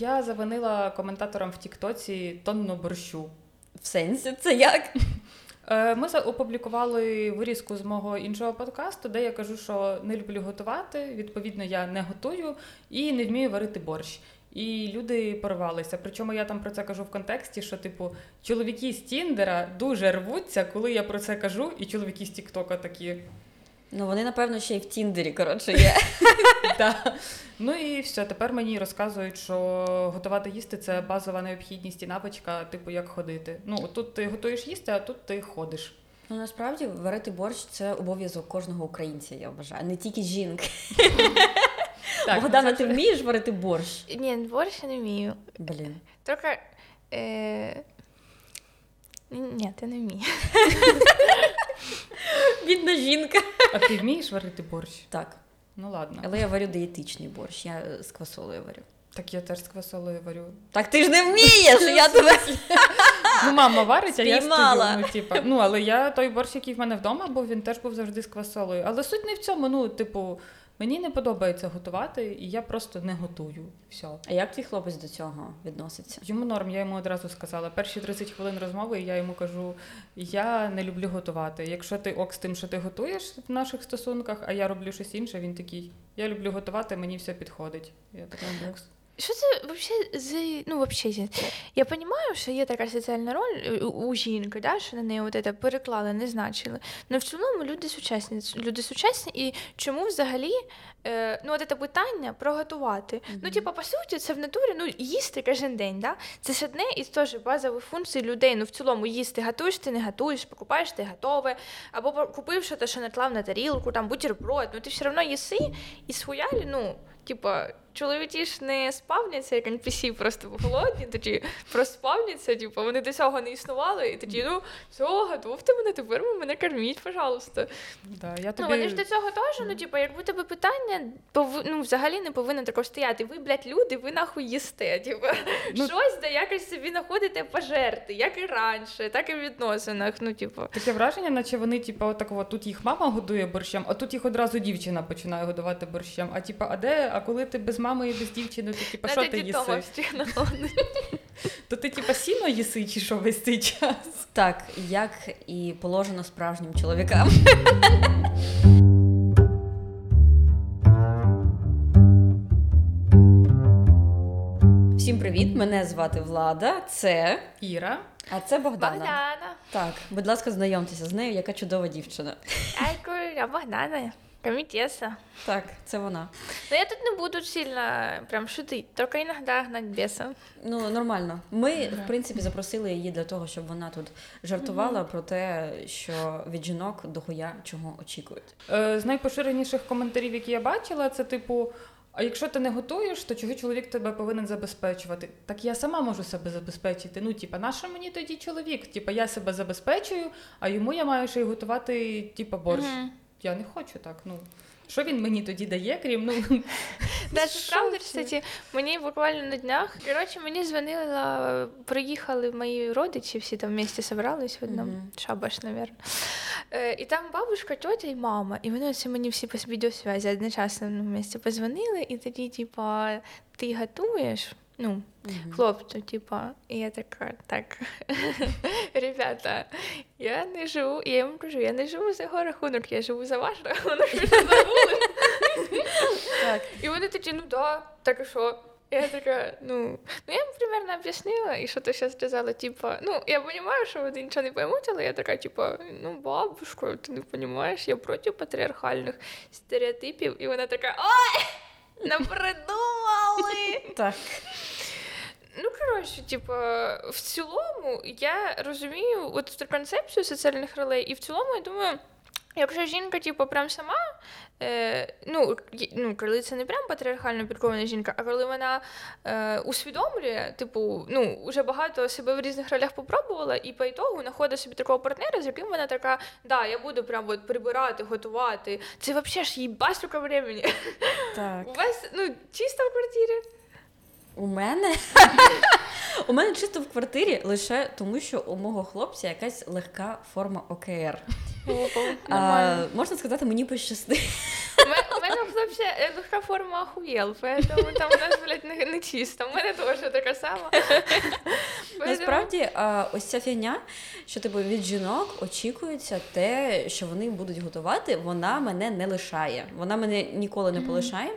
Я завинила коментаторам в Тіктоці тонну борщу. В сенсі, це як? Е, Ми опублікували вирізку з мого іншого подкасту, де я кажу, що не люблю готувати. Відповідно, я не готую і не вмію варити борщ. І люди порвалися. Причому я там про це кажу в контексті, що типу чоловіки з Тіндера дуже рвуться, коли я про це кажу, і чоловіки з Тіктока такі. Ну вони, напевно, ще й в Тіндері, коротше, є. Ну і все, тепер мені розказують, що готувати їсти це базова необхідність і навичка, типу, як ходити. Ну, тут ти готуєш їсти, а тут ти ходиш. Ну насправді варити борщ це обов'язок кожного українця, я вважаю, не тільки жінки. Так, Богдана, ти вмієш варити борщ? Ні, борщ я не вмію. Блін. Только. Е... Ні, ти не вмію. Бідна жінка. А ти вмієш варити борщ? Так, Ну ладно. але я варю дієтичний борщ, я е, з квасолою варю. Так я теж з квасолою варю. Так ти ж не вмієш! Я тебе Ну, мама варить, а я стою. Ну, типу. ну, але я той борщ, який в мене вдома був, він теж був завжди з квасолою. Але суть не в цьому. Ну, типу, мені не подобається готувати, і я просто не готую. Все. А як твій хлопець до цього відноситься? Йому норм, я йому одразу сказала. Перші 30 хвилин розмови я йому кажу: я не люблю готувати. Якщо ти ок з тим, що ти готуєш в наших стосунках, а я роблю щось інше, він такий. Я люблю готувати, мені все підходить. Я така бокс. Що це вообще за. Ну, вообще, я- розумію, що є така соціальна роль у, у жінки, да, що на неї от це переклали, не значили. Але в цілому люди сучасні. Люди сучасні, і чому взагалі е, ну, от це питання про готувати? Ну, типу, по суті, це в натурі ну, їсти кожен день. Да? Це ж одне із теж базових функцій людей. Ну, в цілому їсти готуєш, ти не готуєш, покупаєш ти готове, або по- купив щось, що наклав на тарілку, там бутерброд, ну ти все одно їси і схуялі, ну, типа, чоловіки ж не спавняться, як NPC, просто голодні, тоді проспавняться, типу, вони до цього не існували, і тоді, ну, все, готовте мене, тепер ви мене корміть, пожалуйста. Да, я Ну, вони ж до цього теж, ну, типу, якби тебе питання пов... ну, взагалі не повинно також стояти. Ви, блядь, люди, ви нахуй їсте. Типу, Ну- щось де якось собі знаходите пожерти, як і раніше, так і в відносинах. Ну, типу. Таке враження, наче вони, типу, отакого, тут їх мама годує борщем, а тут їх одразу дівчина починає годувати борщем. А типу, а де? А коли ти без мами і без дівчини, то типу, що ти їси? То ти типу сіно їси чи що весь цей час? Так, як і положено справжнім чоловікам. Всім привіт! Мене звати Влада. Це. Іра. А це Богдана. Богдана. Так, будь ласка, знайомтеся з нею, яка чудова дівчина. Я Богдана. Комітеса. Так, це вона. Но я тут не буду сильно прям шутить, только иногда гнать беса. Ну, нормально. Ми, в принципі, запросили її для того, щоб вона тут жартувала про те, що від жінок дохуя чого очікують. Е, з найпоширеніших коментарів, які я бачила, це типу. А якщо ти не готуєш, то чого чоловік тебе повинен забезпечувати? Так я сама можу себе забезпечити. Ну, типа, нащо мені тоді чоловік? Типа, я себе забезпечую, а йому я маю ще й готувати, типа, борщ. Угу. Я не хочу так. Ну що він мені тоді дає, крім ну насправді кстати, мені буквально на днях. Коротше, мені дзвонила, приїхали мої родичі, всі там місті зібрались в одному шабаш, наверное. Е, і там бабушка, тітя і мама. І вони оце мені всі по відеосвязі одночасно в місті позвонили, і тоді, типа, ти готуєш? Ну, хлопцю, типа, і я така, так, ребята, я не живу, я їм кажу, я не живу за його рахунок, я живу за ваш рахунок, ви забули? Так. І вони такі, ну да, так і що? Я така, ну, ну я їм примерно об'яснила, і що ти зараз сказала, типа, ну, я розумію, що вони нічого не поймуть, але я така, типа, ну, бабушка, ти не розумієш, я проти патріархальних стереотипів, і вона така, ой, напридумали! Так. Ну, коротше, типу, в цілому я розумію от концепцію соціальних ролей, і в цілому я думаю. Якщо жінка, типу, прям сама, е, ну, ну, коли це не прям патріархально підкована жінка, а коли вона е, усвідомлює, типу, ну, вже багато себе в різних ролях попробувала, і по ітогу знаходить собі такого партнера, з яким вона така, да, я буду прям от прибирати, готувати. Це взагалі ж їбать стільки времени. Так. У вас, ну, чисто в квартирі. У мене у мене чисто в квартирі лише тому, що у мого хлопця якась легка форма ОКР А, можна сказати, мені пощастило. У мене- У мене вообще, э, душа форма охуел, поэтому там у нас, блядь, не, не чисто. У мене теж така сама. Поэтому- Насправді, а, ось ця фігня, що типу від жінок очікується те, що вони будуть готувати, вона мене не лишає. Вона мене ніколи не полишає.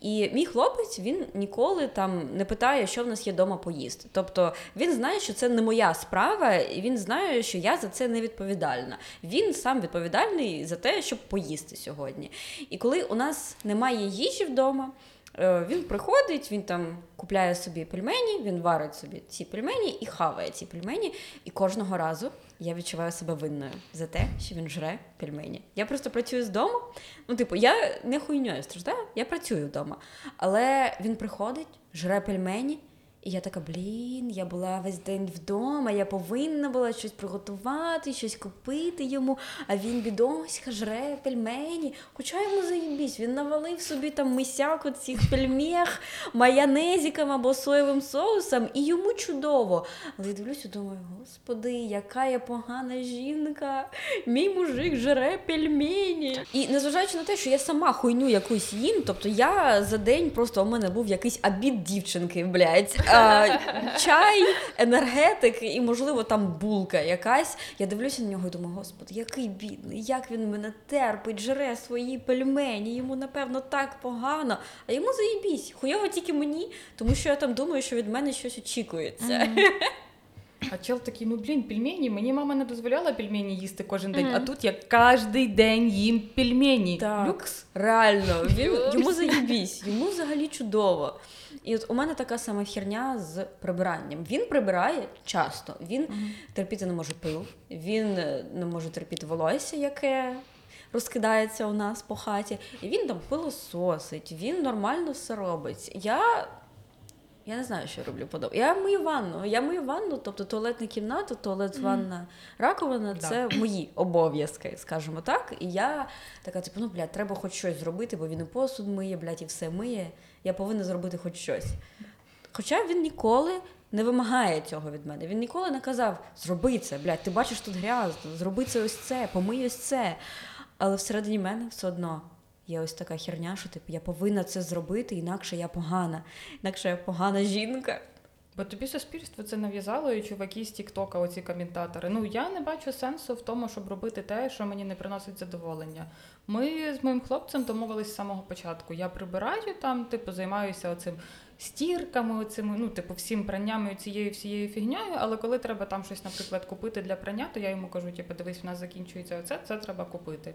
І мій хлопець він ніколи там не питає, що в нас є вдома поїсти. Тобто він знає, що це не моя справа, і він знає, що я за це не відповідальна. Він сам відповідальний за те, щоб поїсти сьогодні. І коли у нас немає їжі вдома. Е, Він приходить, він там купляє собі пельмені, він варить собі ці пельмені і хаває ці пельмені. І кожного разу я відчуваю себе винною за те, що він жре пельмені. Я просто працюю з дому. Ну, типу, я не хуйньою страждаю, я працюю вдома. Але він приходить, жре пельмені. І я така, блін, я була весь день вдома, я повинна була щось приготувати, щось купити йому, а він бідоська жре пельмені. Хоча йому заїбісь, він навалив собі там мисяку цих пельмех майонезиком або соєвим соусом, і йому чудово. Але я дивлюся, думаю, господи, яка я погана жінка. Мій мужик жре пельмені. І незважаючи на те, що я сама хуйню якусь їм, тобто я за день просто у мене був якийсь обід дівчинки, блядь. А, чай, енергетик і, можливо, там булка якась. Я дивлюся на нього і думаю, господи, який бідний, як він мене терпить, жре свої пельмені, йому, напевно, так погано. А йому заїбісь. Хуйово тільки мені, тому що я там думаю, що від мене щось очікується. А чел такий, ну блін, пельмені. Мені мама не дозволяла пельмені їсти кожен день, а тут я кожен день їм пельмені. Так. Люкс. Реально, він, йому заїбісь, йому взагалі чудово. І от у мене така сама херня з прибиранням. Він прибирає часто, він терпіти не може пил, він е, не може терпіти волосся, яке розкидається у нас по хаті. І він там пилососить, він нормально все робить. Я. Я не знаю, що я роблю подобно. Я мию ванну. Я мию ванну, тобто туалетна кімната, туалет, ванна, раковина Да. це мої обов'язки, скажімо так. І я така, типу, ну блядь, треба хоч щось зробити, бо він і посуд миє, блядь, і все миє. Я повинна зробити хоч щось. Хоча він ніколи не вимагає цього від мене. Він ніколи не казав: зроби це, блядь, ти бачиш тут грязно, зроби це ось це, помий ось це. Але всередині мене все одно є ось така херня, що типу, я повинна це зробити, інакше я погана, інакше я погана жінка. Бо тобі суспільство це нав'язало, і чуваки з Тіктока, оці коментатори. Ну я не бачу сенсу в тому, щоб робити те, що мені не приносить задоволення. Ми з моїм хлопцем домовились з самого початку. Я прибираю там, типу, займаюся оцим стірками, оцими, ну, типу, всім пранням і цією всією фігньою. Але коли треба там щось, наприклад, купити для прання, то я йому кажу, типу, дивись, в нас закінчується оце, це треба купити.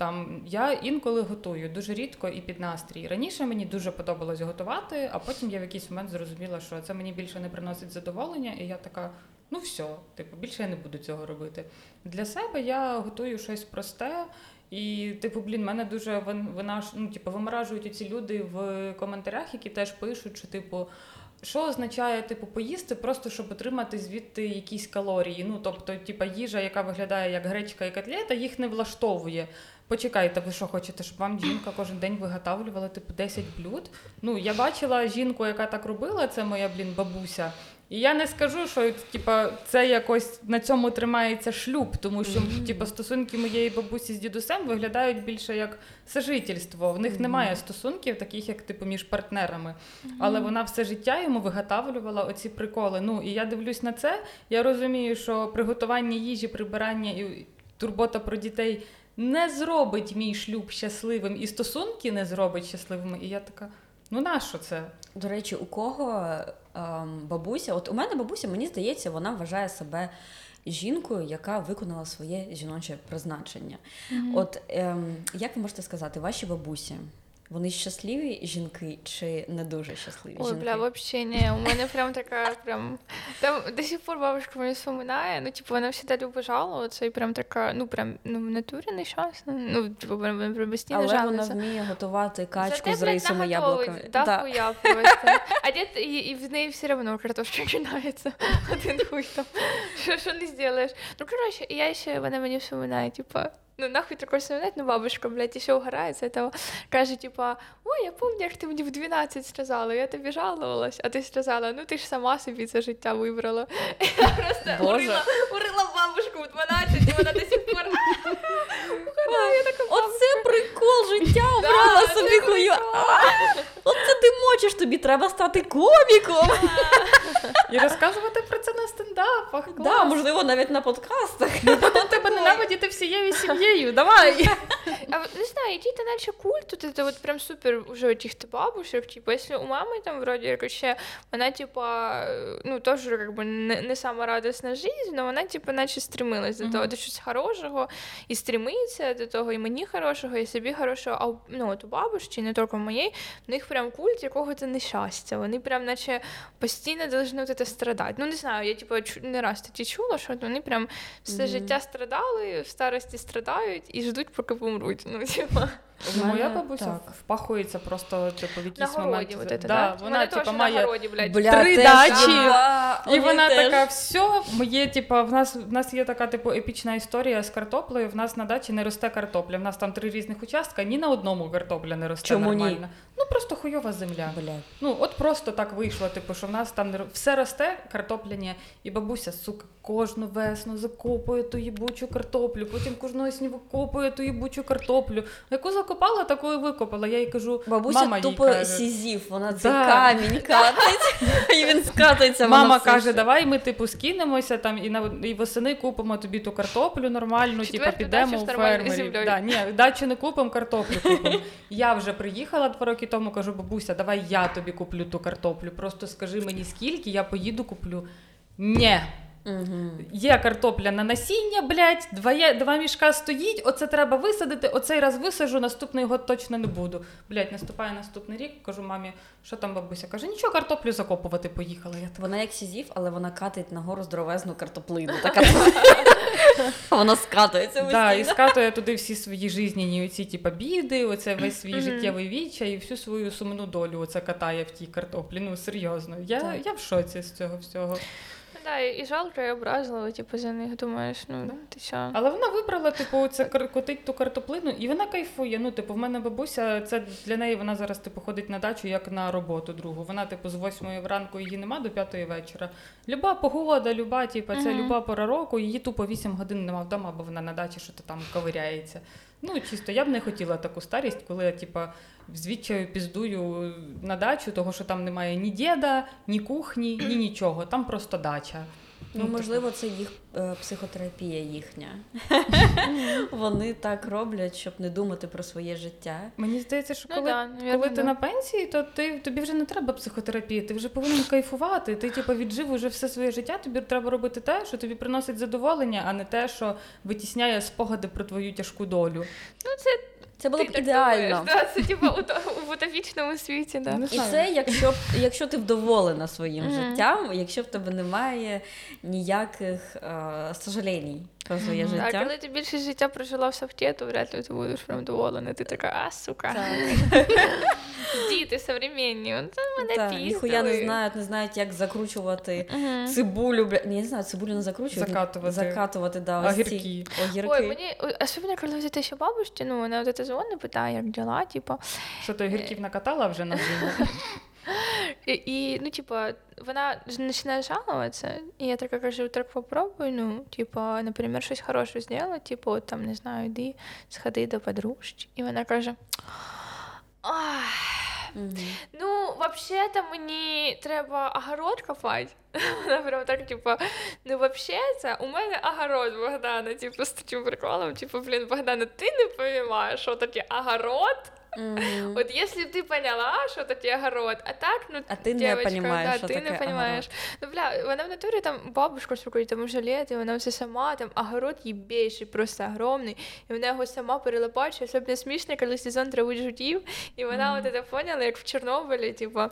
Там я інколи готую дуже рідко і під настрій. Раніше мені дуже подобалось готувати, а потім я в якийсь момент зрозуміла, що це мені більше не приносить задоволення, і я така. Ну все, типу, більше я не буду цього робити. Для себе я готую щось просте, і, типу, блін, мене дуже вин- винаш, ну, типу, виморажують ці люди в коментарях, які теж пишуть, що, типу, що означає, типу, поїсти, просто щоб отримати звідти якісь калорії. Ну, тобто, типу, їжа, яка виглядає як гречка і котлета, їх не влаштовує. Почекайте, ви що хочете, щоб вам жінка кожен день виготовлювала типу 10 блюд? Ну, я бачила жінку, яка так робила, це моя, блін, бабуся. І я не скажу, що типа, це якось на цьому тримається шлюб, тому що типа, стосунки моєї бабусі з дідусем виглядають більше як сожительство. В них немає стосунків, таких як типу між партнерами. Але вона все життя йому виготовлювала оці приколи. Ну і я дивлюсь на це. Я розумію, що приготування їжі, прибирання і турбота про дітей не зробить мій шлюб щасливим, і стосунки не зробить щасливими. І я така, ну нащо це? До речі, у кого ем, бабуся, от у мене бабуся, мені здається, вона вважає себе жінкою, яка виконала своє жіноче призначення. От ем, як ви можете сказати, ваші бабусі? Вони щасливі жінки чи не дуже щасливі Ой, жінки? бля, вообще не. У мене прям така, прям. Там до сих пор бабушка мені вспоминає. Ну, типу, вона завжди любить жалуватися і прям така, ну прям ну, в натурі нещасна. Ну, типу, вона прям постійно Але вона вміє готувати качку з рисом і яблуками. Да, Да. хуя просто. А дід, і, і в неї все одно картошка кидається. Один хуй там. Що, що не зробиш? Ну, коротше, я ще, вона мені вспоминає, типа, ну нахуй такое вспоминать, ну бабушка, блядь, еще угорает с этого. Каже, типа, ой, я помню, як ти мені в 12 сказала, я тобі жалувалась, а ти сказала, ну ти ж сама собі це життя вибрала. Я просто урила, урила бабушку в 12, і вона до сих пор. Така, Оце прикол життя, обрала собі хую. Оце ти мочиш, тобі треба стати коміком. І розказувати про це на стендапах. Да, Клас. можливо, навіть на подкастах. Потім тебе ненавидіти всією сім'єю. Давай. А вот, не знаю, идти дальше культ, вот это вот прям супер уже этих-то бабушек, типа, если у мамы там вроде как вообще, она типа, э, ну, тоже как бы не, не сама радісна жизнь, но вона типа наче стремилась до того, до щось хорошого, і стремиться до того, і мені хорошого, і собі хорошого, а у- ну, от у бабушки, не тільки в моєї, в них прям культ якого-то нещастя, вони прям наче постійно должны вот это страдати. Ну, не знаю, я типа чу- не раз таки чула, що от вони прям все Мгм. життя страдали, в старості страдають і ждуть, поки помруть. Ну, типа. У Моя бабуся так. впахується просто типу в На якийсь городі, момент. вот это, да, да? Вона типу має. городі, блядь. Бля, Три теж дачі. я. І вона теж. така, все, моє, типа, в нас в нас є така типу епічна історія з картоплею. В нас на дачі не росте картопля. В нас там три різних участка, ні на одному картопля не росте Чому ні? Ну просто хуйова земля. Бля. Ну, от просто так вийшло, типу, що в нас там не все росте, картопля ні. І бабуся, сука, кожну весну закопує ту їбучу картоплю, потім кожну осінь викопує ту їбучу картоплю. Яку закопала, таку і викопала. Я їй кажу, Бабуся мама їй тупо каже, сізів, вона цей Да. камінь катить, і він скатується. Мама каже, давай ми типу скинемося там і на і восени купимо тобі ту картоплю нормальну, типу підемо у фермерів. Да, ні, дачу не купимо, картоплю купимо. Я вже приїхала два роки тому, кажу, бабуся, давай я тобі куплю ту картоплю. Просто скажи мені скільки, я поїду куплю. Ні. Мгм. Є картопля на насіння, блядь, два, два мішка стоїть, оце треба висадити, оцей раз висаджу, наступний год точно не буду. Блядь, наступає наступний рік, кажу мамі, що там бабуся? Каже, нічого, картоплю закопувати поїхала. Я. Вона як сізів, але вона катить нагору здоровезну картоплину. Така вона скатується Да, і скатує туди всі свої жизненні оці типа біди, оце весь свій життєвий віча і всю свою сумну долю оце катає в тій картоплі. Ну серйозно. Я, я в шоці з цього всього. Да, і, жалко, і образливо, типу, за них думаєш, ну, Да. ти що? Але вона вибрала, типу, це котить ту картоплину, і вона кайфує. Ну, типу, в мене бабуся, це для неї вона зараз типу ходить на дачу як на роботу другу. Вона, типу, з восьмої вранку її нема до п'ятої вечора. Люба погода, люба, типу, це Мгм. люба пора року, її тупо 8 годин нема вдома, бо вона на дачі що то там ковиряється. Ну, чисто, я б не хотіла таку старість, коли я, типа, звідчаю піздую на дачу, того що там немає ні діда, ні кухні, ні нічого. Там просто дача. Ну, типу, можливо, це їх е, психотерапія їхня. Вони так роблять, щоб не думати про своє життя. Мені здається, що Ну коли, да, коли ти на пенсії, то ти тобі вже не треба психотерапії, ти вже повинен кайфувати. Ти типу, віджив уже все своє життя. Тобі треба робити те, що тобі приносить задоволення, а не те, що витісняє спогади про твою тяжку долю. Ну, це Це було б ти б ідеально. да, це типу в утопічному світі, да. І це якщо, б- якщо ти вдоволена своїм життям, якщо в тебе немає ніяких е, сожалінь про своє життя. коли ти більшість життя прожила в софті, то вряд ли ти будеш прям доволена. Ти така, а, сука, Так. діти современні, це мене Так, піздили. ніхуя не знають, не знають, як закручувати цибулю. Бля... Ні, я не знаю, цибулю не закручувати. Закатувати. Закатувати, да, ось ці Огірки. огірки. Ой, мені особливо, коли это ще бабушки, ну, вона вот это дзвонить, питає, як діла, типу. Що ти гірків накатала вже на зиму? І, і ну, типа, вона починає жалуватися, і я така кажу, так попробуй, ну, типа, наприклад, щось хороше зробити, типу, там, не знаю, йди, сходи до подружки. І вона каже. Ах, Мгм. ну, взагалі-то мені треба огород копати. Вона прям так, типу, ну, взагалі, у мене огород, Богдана, типу, з таким приколом, типу, блін, Богдана, ти не розумієш, що таке огород? Мгм. Вот если ты поняла, что такое огород, а так, ну, А ти не девочка, да, ти таке не понимаешь. Ну, бля, вона в натурі там бабушка шукає, тому що лет, і вона все сама, там огород більший, просто огромний, і вона його сама перелопачує, особливо смішно, коли сезон травить жутів, і вона mm-hmm. от це поняла, як в Чорнобилі, типа,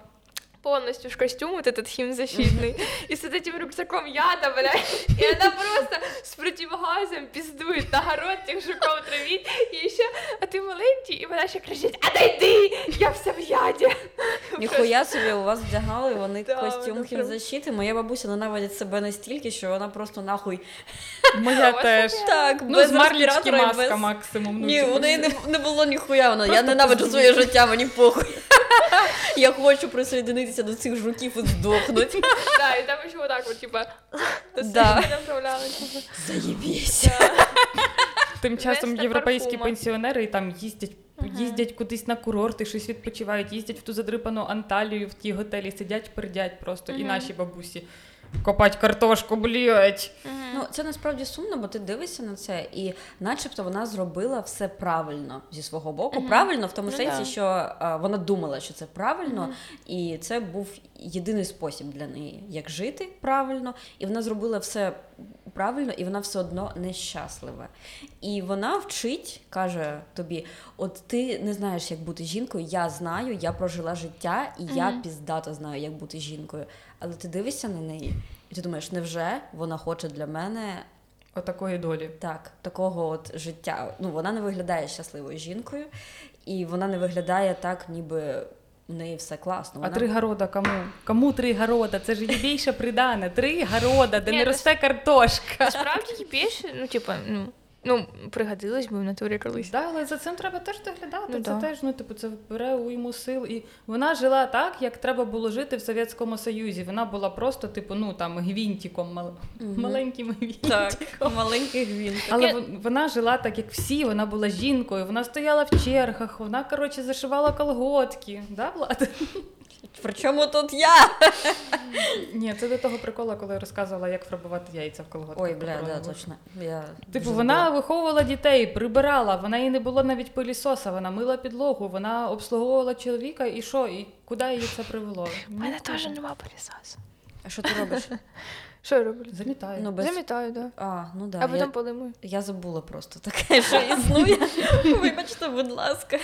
полностью в костюм вот этот химзащитный, и с вот этим рюкзаком яда, блядь, и она просто с противогазом пиздует на город тех жуков травить, и еще, а ты маленький, и вона ще кричить, отойди, я вся в яді. Ніхуя собі у вас вдягали вони Да, костюм вона прям- хімзащити. Моя бабуся ненавидить себе настільки, що вона просто нахуй Моя Ось теж. таке. так, Ну, без з марлічки респіратора і маска без... максимум. Ну, Ні, типу, у неї не, не було ніхуя. Вона я Просто ненавиджу пиздує. своє життя, мені похуй. Я хочу присоединитися до цих жуків і здохнути. Да, і там ще отак, от, типа, Да. направляли. Заєбісь. Тим часом Вместо європейські парфума. пенсіонери там їздять. Їздять кудись на курорти, щось відпочивають, їздять в ту задрипану Анталію, в ті готелі, сидять, пердять просто. І наші бабусі копать картошку, блять. Ну, це насправді сумно, бо ти дивишся на це, і начебто вона зробила все правильно зі свого боку. Правильно в тому Ну, сенсі, да. що а, вона думала, що це правильно, і це був єдиний спосіб для неї, як жити правильно, і вона зробила все правильно, і вона все одно нещаслива. І вона вчить, каже тобі: от ти не знаєш, як бути жінкою, я знаю, я прожила життя, і я Мгм. піздато знаю, як бути жінкою. Але ти дивишся на неї, і ти думаєш, невже вона хоче для мене Отакої долі. так, такого от життя. Ну, вона не виглядає щасливою жінкою, і вона не виглядає так, ніби в неї все класно. А три города кому? Кому три города? Це ж більше придане. Три города, де не росте картошка. Насправді їй більше, ну, типа, ну, ну, пригодилось би в натурі колись. Да, але за цим треба теж доглядати. Ну, це да. теж, ну, типу, це бере уйму сил. І вона жила так, як треба було жити в Совєтському Союзі. Вона була просто, типу, ну там гвінтиком, мал... Мгм. маленьким гвінтиком. Так, маленький гвін. Але Я- вона жила так, як всі, вона була жінкою, вона стояла в чергах, вона, коротше, зашивала колготки. Да, Влад? Причому тут я? Ні, це до того приколу, коли я розказувала, як фарбувати яйця в колготках. Ой, бля, да, точно. Я Типу, вже вона виховувала дітей, прибирала, вона їй не було навіть пилісоса, вона мила підлогу, вона обслуговувала чоловіка, і що? І куди її це привело? У мене теж нема пилісоса. А що ти робиш? Що я роблю? Замітаю. Ну, без... Замітаю, да. А, ну да. а потім я... полимую. я забула просто таке, що існує. Вибачте, будь ласка.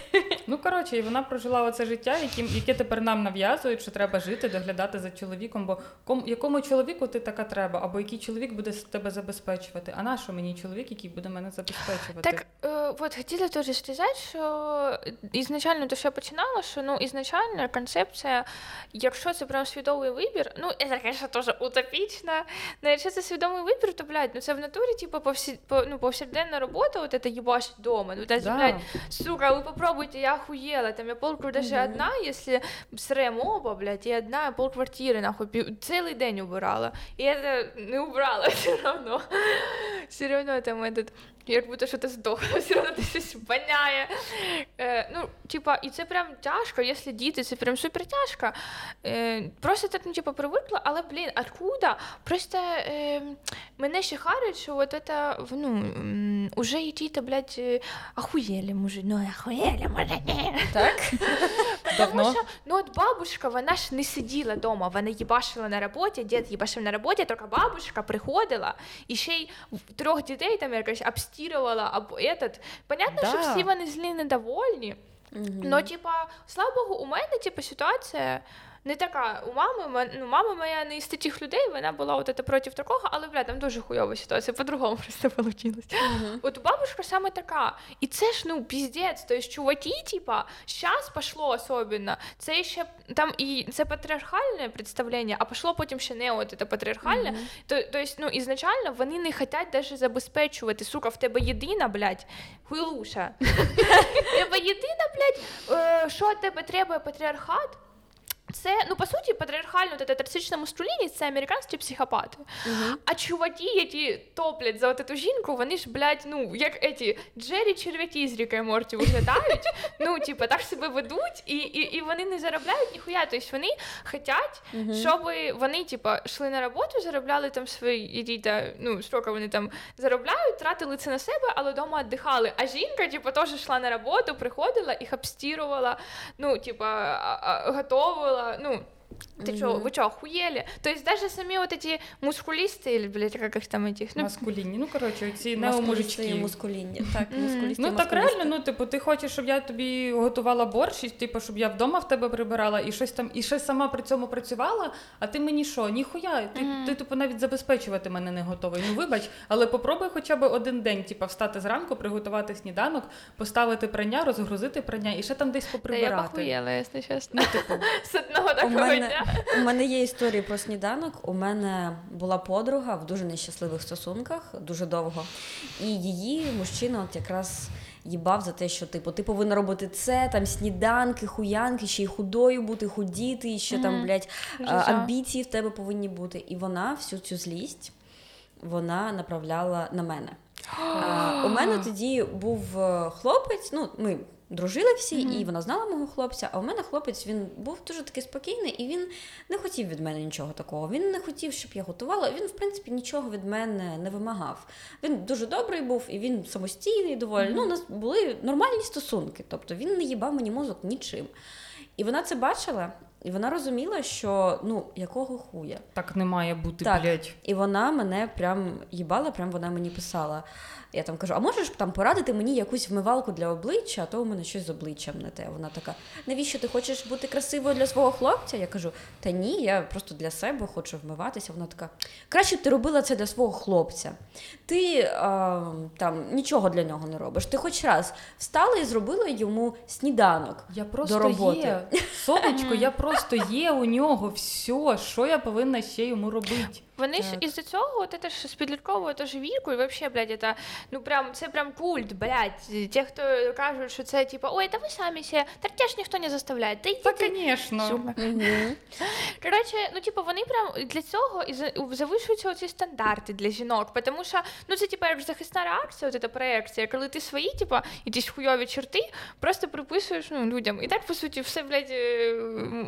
Ну, коротше, і вона прожила оце життя, яким, яке тепер нам нав'язують, що треба жити, доглядати за чоловіком. Бо ком, якому чоловіку ти така треба, або який чоловік буде тебе забезпечувати? А на що мені чоловік, який буде мене забезпечувати? Так, э, вот хотела тоже сказать, що ізначально, то, що я починала, що ну, ізначально концепція, якщо це прям свідомий вибір, ну, це, звісно, теж утопічно, але якщо це свідомий вибір, то, блядь, ну це в натурі, типу, повсі, по, ну, повсякденна робота, вот это ебашить дома, ну, даже, Да. блядь, сука, вы попробуйте, я охуела, там я полку даже Мгм. одна, если срем оба, блядь, и одна пол квартиры, нахуй, пи- целый день убирала, и это не убрала все равно, все равно там этот, як будто що-то здохло, все равно ти щось воняє. Е, ну, типа, і це прям тяжко, якщо діти, це прям супер тяжко. Е, просто так, ну, типа, привикла, але, блін, откуда? Просто е, мене ще харить, що от это, ну, уже і діти, блядь, е, охуєли, може, ну, охуєли, може, ні. Так? Давно? Тому що, ну от бабушка, вона ж не сиділа вдома, вона їбашила на роботі, дід їбашив на роботі, тільки бабушка приходила і ще й трьох дітей там якось обстірувала, або этот. Понятно, що Да. всі вони злі недовольні. угу. но типа, слава Богу, у мене, типа, ситуація не така. У мами, ма- ну, мама моя не із таких людей, вона була от проти такого, але, бля, там дуже хуйова ситуація, по-другому просто вийшло. Мгм. От бабушка саме така. І це ж ну піздець. Тобто чуваки, типа, зараз пошло особливо. Це ще там і це патріархальне представлення, а пошло потім ще не от це патріархальне. Мгм. То, тобто, ну, ізначально вони не хочуть навіть забезпечувати. Сука, в тебе єдина, блядь, хуйлуша. В тебе єдина, блядь, е, що тебе треба патріархат. Це, ну, по суті, патріархально от ця токсична це американські психопати. Мгм. А чуваки, які топлять за от цю жінку, вони ж, блядь, ну, як еті Джері черв'яки з Ріка і Морті виглядають, ну, типа, так себе ведуть, і, і, і вони не заробляють ніхуя. Тобто вони хочуть, Мгм. щоб вони, типа, йшли на роботу, заробляли там свої діта, ну, скільки вони там заробляють, тратили це на себе, але вдома віддихали. А жінка, типа, теж йшла на роботу, приходила, їх обстірувала, ну, типа, а- а, готовила, ну. Ты что, Мгм. вы что, охуели? То есть даже сами вот эти мускулисты, или, блядь, как их там этих, ну, Маскулінні. Ну, коротше, ці Мускулісти і неомужички. мускулінні. Так, Мгм. мускулісти і Ну так мускулісти. реально, ну типу, ти хочеш, щоб я тобі готувала борщ, і, типу, щоб я вдома в тебе прибирала і щось там, і щось сама при цьому працювала, а ти мені що, ніхуя, ти, Мгм. ти типу навіть забезпечувати мене не готовий. Ну вибач, але попробуй хоча б один день, типу, встати зранку, приготувати сніданок, поставити прання, розгрузити прання і ще там десь да я поприбирати. похуела, если честно. Ну, типу, С одного У такого мене, у мене є історії про сніданок. У мене була подруга в дуже нещасливих стосунках, дуже довго. І її мужчина, от якраз їбав за те, що типу, ти повинна робити це, там сніданки, хуянки, ще й худою бути, худіти, і ще там, Мгм. блядь, а, амбіції в тебе повинні бути. І вона всю цю злість вона направляла на мене. А, у мене тоді був е, хлопець, ну, ми дружили всі, і вона знала мого хлопця. А у мене хлопець він був дуже такий спокійний, і він не хотів від мене нічого такого. Він не хотів, щоб я готувала. Він, в принципі, нічого від мене не вимагав. Він дуже добрий був, і він самостійний доволі. Ну, у нас були нормальні стосунки. Тобто він не їбав мені мозок нічим. І вона це бачила, і вона розуміла, що ну якого хуя. Так не має бути, Так. блядь. І вона мене прям їбала, прям вона мені писала. Я там кажу: а можеш там порадити мені якусь вмивалку для обличчя, а то у мене щось з обличчям не те. Вона така: навіщо ти хочеш бути красивою для свого хлопця? Я кажу: та ні, я просто для себе хочу вмиватися. Вона така: краще б ти робила це для свого хлопця. Ти а, там нічого для нього не робиш. Ти хоч раз встала і зробила йому сніданок. Я просто До роботи. є. Сонечко, я просто є у нього. Все, що я повинна ще йому робити? Вони ж із-за цього, от це ж з підлітковою теж вікою, і взагалі, блядь, це, ну прям, це прям культ, блядь. Ті, хто кажуть, що це типа, ой, та ви самі себе, так тебя ж ніхто не заставляє. Та Та, йдіть. звісно. Коротше, ну типу, вони прям для цього і за- завишуються оці стандарти для жінок. Тому що ну це типу захисна реакція, от ця проекція, коли ти свої, типу, якісь хуйові черти просто приписуєш ну, людям. І так, по суті, все, блядь, е,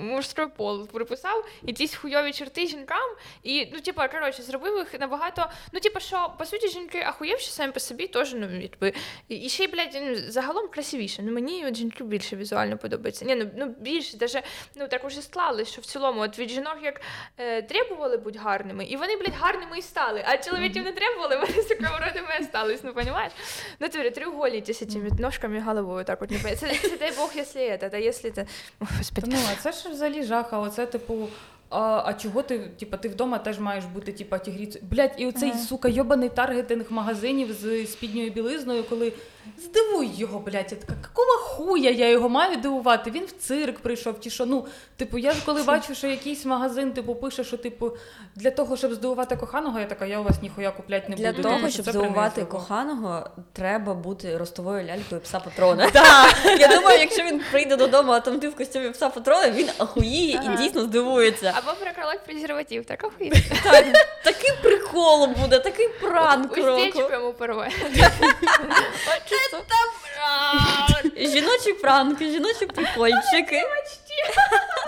мужський пол приписав, якісь хуйові черти жінкам. І, ну, типу, коротше, зробив їх набагато. Ну, типу, що, по суті, жінки ахуєвші самі по собі теж, ну, якби. І ще й, блядь, ну, загалом красивіше. Ну, мені от жінки більше візуально подобається. Ні, ну, ну більше, даже, ну так уже склалось, що в цілому от від жінок як е, требували бути гарними, і вони, блядь, гарними і стали. А чоловіків не требували, вони з такого родами остались, ну понімаєш? Ну, ти треугольники з цими ножками і головою так от не понятно. Це, це дай Бог, якщо це, та якщо це. Господи. Ну, а це ж взагалі жаха. Оце, типу, а, а чого ти, типа, ти вдома теж маєш бути, типа, тігріцею. Блять, і оцей, Ага. сука, йобаний таргетинг магазинів з спідньою білизною, коли здивуй його, блять, я така, какого хуя я його маю дивувати? Він в цирк прийшов, чи що? Ну, типу, я ж коли бачу, що якийсь магазин, типу, пише, що, типу, для того, щоб здивувати коханого, я така, я у вас ніхуя куплять не Для буду. того, тому щоб здивувати коханого, треба бути ростовою лялькою пса патрона. Так. Я думаю, якщо він прийде додому, а там ти в костюмі пса патрона, він ахуїє і дійсно здивується. Або проколоть презерватив, так. Так, такий прикол буде, такий пранк. Уздечку йому порве. Чисто. Жіночі пранки, жіночі прикольчики.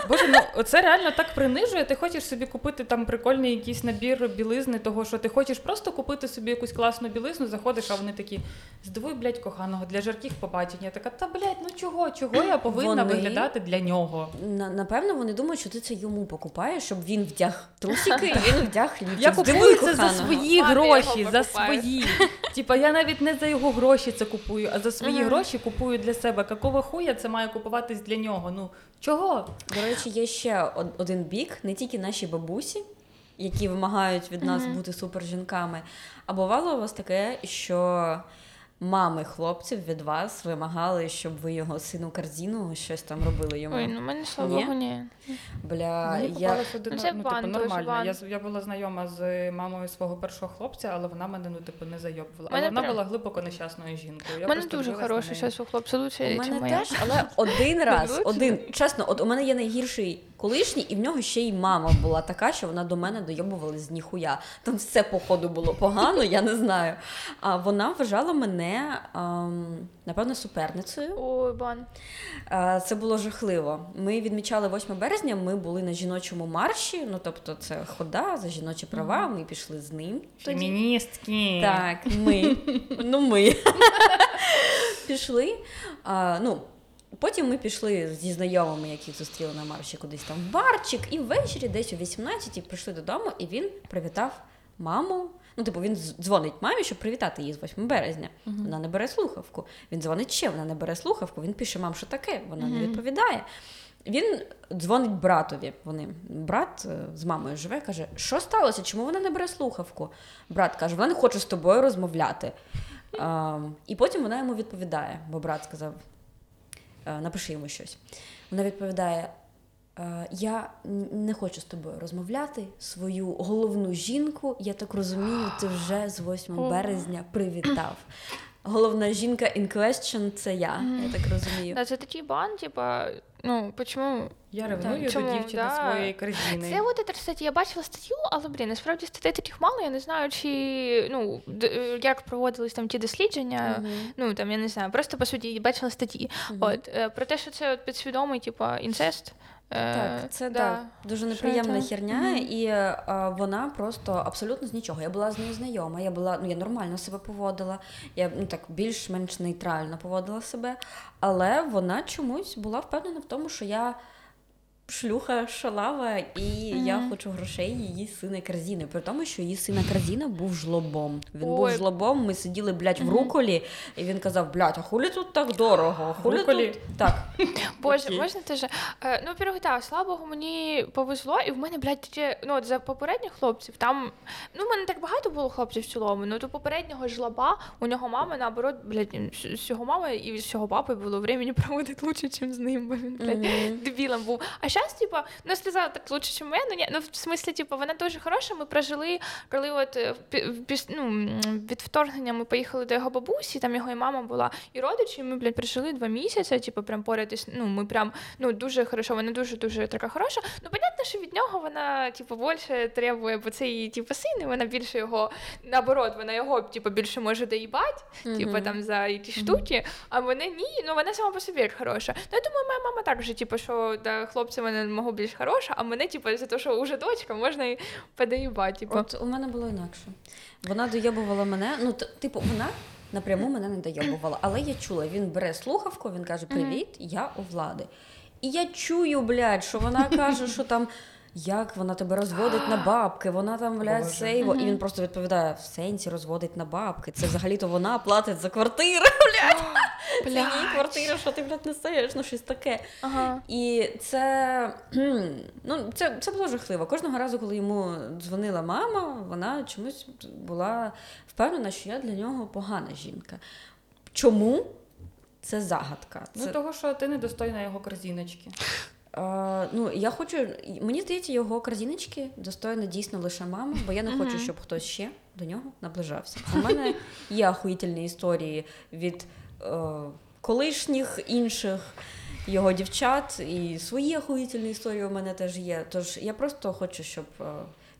Боже, ну оце реально так принижує. Ти хочеш собі купити там прикольний якийсь набір білизни, того що ти хочеш просто купити собі якусь класну білизну, заходиш, а вони такі здивуй, блядь, коханого для жарких побачень. Я така, та блядь, ну чого? Чого я повинна Вони- виглядати для нього? На- Напевно, вони думають, що ти це йому покупаєш, щоб він вдяг трусики і він вдяг лівчик. Я купую це за свої гроші, за свої. Типа я навіть не за його гроші це купую, а за свої гроші купую для себе. Какого хуя це має купуватись для нього? Ну чого? До речі, є ще один бік, не тільки наші бабусі, які вимагають від нас бути супер жінками. А бувало у вас таке, що мами хлопців від вас вимагали, щоб ви його сину корзину щось там робили йому. Ой, ну мене, слава Ні? Богу, ні. Бля, Мені я... попалась один, Ну, це ну, бан, типу, дуже нормально. бан. Я, з- я була знайома з мамою свого першого хлопця, але вона мене ну типу не зайобувала. Мене Але вона прям- була глибоко нещасною жінкою. Я У мене просто дуже дивилась на хороший неї. зараз у хлопця лучше, У ніж мене моя. теж, але один раз, один. Чесно, от у мене є найгірший колишній, і в нього ще й мама була така, що вона до мене дойобувалась з ніхуя. Там все походу було погано, я не знаю. А вона вважала мене, ем, напевно, суперницею. Ой, бан. Е, Це було жахливо. Ми відмічали 8 березня. Ми були на жіночому марші. Ну тобто, це хода за жіночі права. Ми пішли з ним. тоді. Феміністки. Так, ми. Ну, ми. Пішли. А, ну, потім ми пішли зі знайомими, яких зустріли на марші кудись там в барчик, і ввечері, десь о 18-й, прийшли додому, і він привітав маму. Ну, типу, він дзвонить мамі, щоб привітати її з 8 березня. Вона не бере слухавку. Він дзвонить ще, вона не бере слухавку. Він пише, мам, що таке? Вона не відповідає. Він дзвонить братові. Вони брат е, з мамою живе, каже: що сталося? Чому вона не бере слухавку? Брат каже: вона не хоче з тобою розмовляти. Ем, і потім вона йому відповідає, бо брат сказав: «Е, напиши йому щось. Вона відповідає: «Е, Я не хочу з тобою розмовляти. Свою головну жінку, я так розумію, ти вже з 8 березня привітав. Головна жінка in question це я, я так розумію. Да, це такий бан, типа, ну, почему? Я ревную чому, до дівчини да. своєї корзини. Це от, кстати, я бачила статтю, але, блін, насправді статей таких мало, я не знаю, чи, ну, д- е, як проводились там ті дослідження, Мгм. ну, там, я не знаю, просто, по суті, бачила статті. От, е, про те, що це от підсвідомий, типа, інцест. Е, Так, це да. так, дуже неприємна це? херня, Мгм. і а, вона просто абсолютно з нічого. Я була з нею знайома, я була, ну я нормально себе поводила, я ну так більш-менш нейтрально поводила себе, але вона чомусь була впевнена в тому, що я. Шлюха шалава, і я хочу грошей її сина Корзіни. При тому, що її сина Корзіна був жлобом. Він був жлобом. Ми сиділи, блядь, в руколі, і він казав: блядь, а хулі тут так дорого? Хулі Руколі? тут так. Боже, Окей. можна теж. Е, ну, во-первых, так, слава Богу, мені повезло, і в мене, блядь, таке, ну, от за попередніх хлопців, там, ну, в мене так багато було хлопців в цілому, ну, то попереднього жлоба, у нього мама, наоборот, блядь, з цього мами і з цього папи було времени проводити лучше, ніж з ним, бо він, блядь, Мгм. дебілом був. А зараз, типа, ну сказала так лучше, ніж мене. Ні, ну в смислі, типу, вона дуже хороша. Ми прожили, коли от е, ну, від вторгнення ми поїхали до його бабусі, там його і мама була, і родичі. і Ми, блядь, прожили два місяці. Типу, прям поряд із, ну, ми прям ну дуже хорошо. Вона дуже дуже така хороша. Ну, понятно, що від нього вона, типу, більше требує, бо це її типу син, і вона більше його наоборот, вона його типу, більше може доїбати, типу там за якісь штуки, а мене ні. Ну вона сама по собі як хороша. Ну я думаю, моя мама так же, типу, що да, хлопці мене мого більш хороша, а мене, типу, за те, що вже дочка, можна і подоїбати. Типу. От у мене було інакше. Вона доєбувала мене. Ну, т- типу, вона напряму мене не дойобувала. Але я чула, він бере слухавку, він каже: Привіт, я у влади. І я чую, блядь, що вона каже, що там. Як вона тебе розводить на бабки? Вона там, блядь, сейво. І він просто відповідає: в сенсі розводить на бабки. Це взагалі-то вона платить за квартиру, блядь. Це її квартира, що ти, блядь, несеш, ну щось таке. Ага. І це, ну, це, це було жахливо. Кожного разу, коли йому дзвонила мама, вона чомусь була впевнена, що я для нього погана жінка. Чому? Це загадка. Це, Ну, того, що ти недостойна його корзиночки. е, ну, я хочу, мені здається, його корзиночки достойна дійсно лише мама, бо я не хочу, щоб хтось ще до нього наближався. У мене є ахуїтельні історії від е, колишніх інших його дівчат, і свої ахуїтельні історії у мене теж є. Тож я просто хочу, щоб е,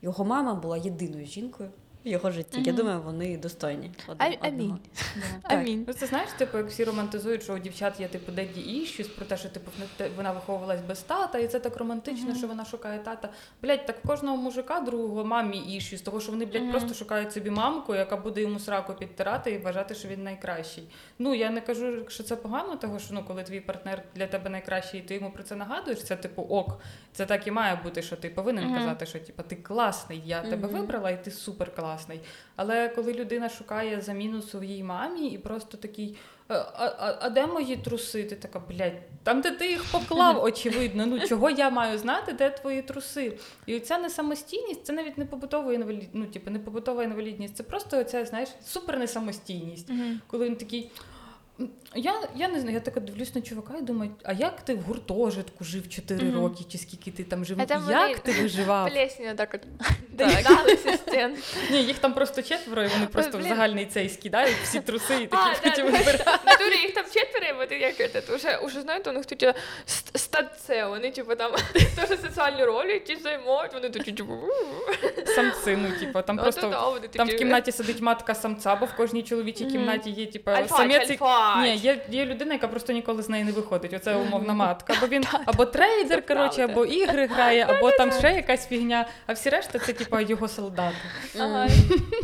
його мама була єдиною жінкою його житті. Я думаю, вони достойні. один А- амінь. Амінь. Ну, це знаєш, типу, як всі романтизують, що у дівчат є типу деді іщус, про те, що типу вона виховувалась без тата, і це так романтично, що вона шукає тата. Блять, так в кожного мужика другого мамі іщус, того що вони, блядь, Мгм. просто шукають собі мамку, яка буде йому сраку підтирати і вважати, що він найкращий. Ну я не кажу, що це погано, того що ну, коли твій партнер для тебе найкращий, і ти йому про це нагадуєш, це типу ок. Це так і має бути, що ти повинен казати, що типу, ти класний, я тебе вибрала, і ти супер класний. Але коли людина шукає заміну своїй мамі і просто такий. «Е, А, а, а де мої труси? Ти така, блядь, там, де ти їх поклав, очевидно. Ну чого я маю знати, де твої труси? І оця несамостійність це навіть не побутова інвалідність, ну, типу, не побутова інвалідність, це просто оця, знаєш, супер несамостійність. Коли він такий. «М, Я, я не знаю, я так дивлюсь на чувака і думаю, а як ти в гуртожитку жив 4 Мгм. роки, чи скільки ти там жив? А там як вони ти виживав? Плесня так от стін. Ні, їх там просто четверо, і вони просто в загальний цей скидають всі труси і такі потім вибирають. Натурі їх там четверо, і вони як це, уже, уже знаєте, у них тут статце, вони типу там теж соціальні ролі якісь займають, вони такі типу, «У-у-у». Самці, ну, типу, там Ну, просто там в кімнаті сидить матка самця, бо в кожній чоловічій кімнаті є, типу, самець. Ні, є, є людина, яка просто ніколи з неї не виходить. Оце умовна матка. Або він або трейдер, коротше, або ігри грає, або там ще якась фігня, а всі решта це типу його солдати. Ага,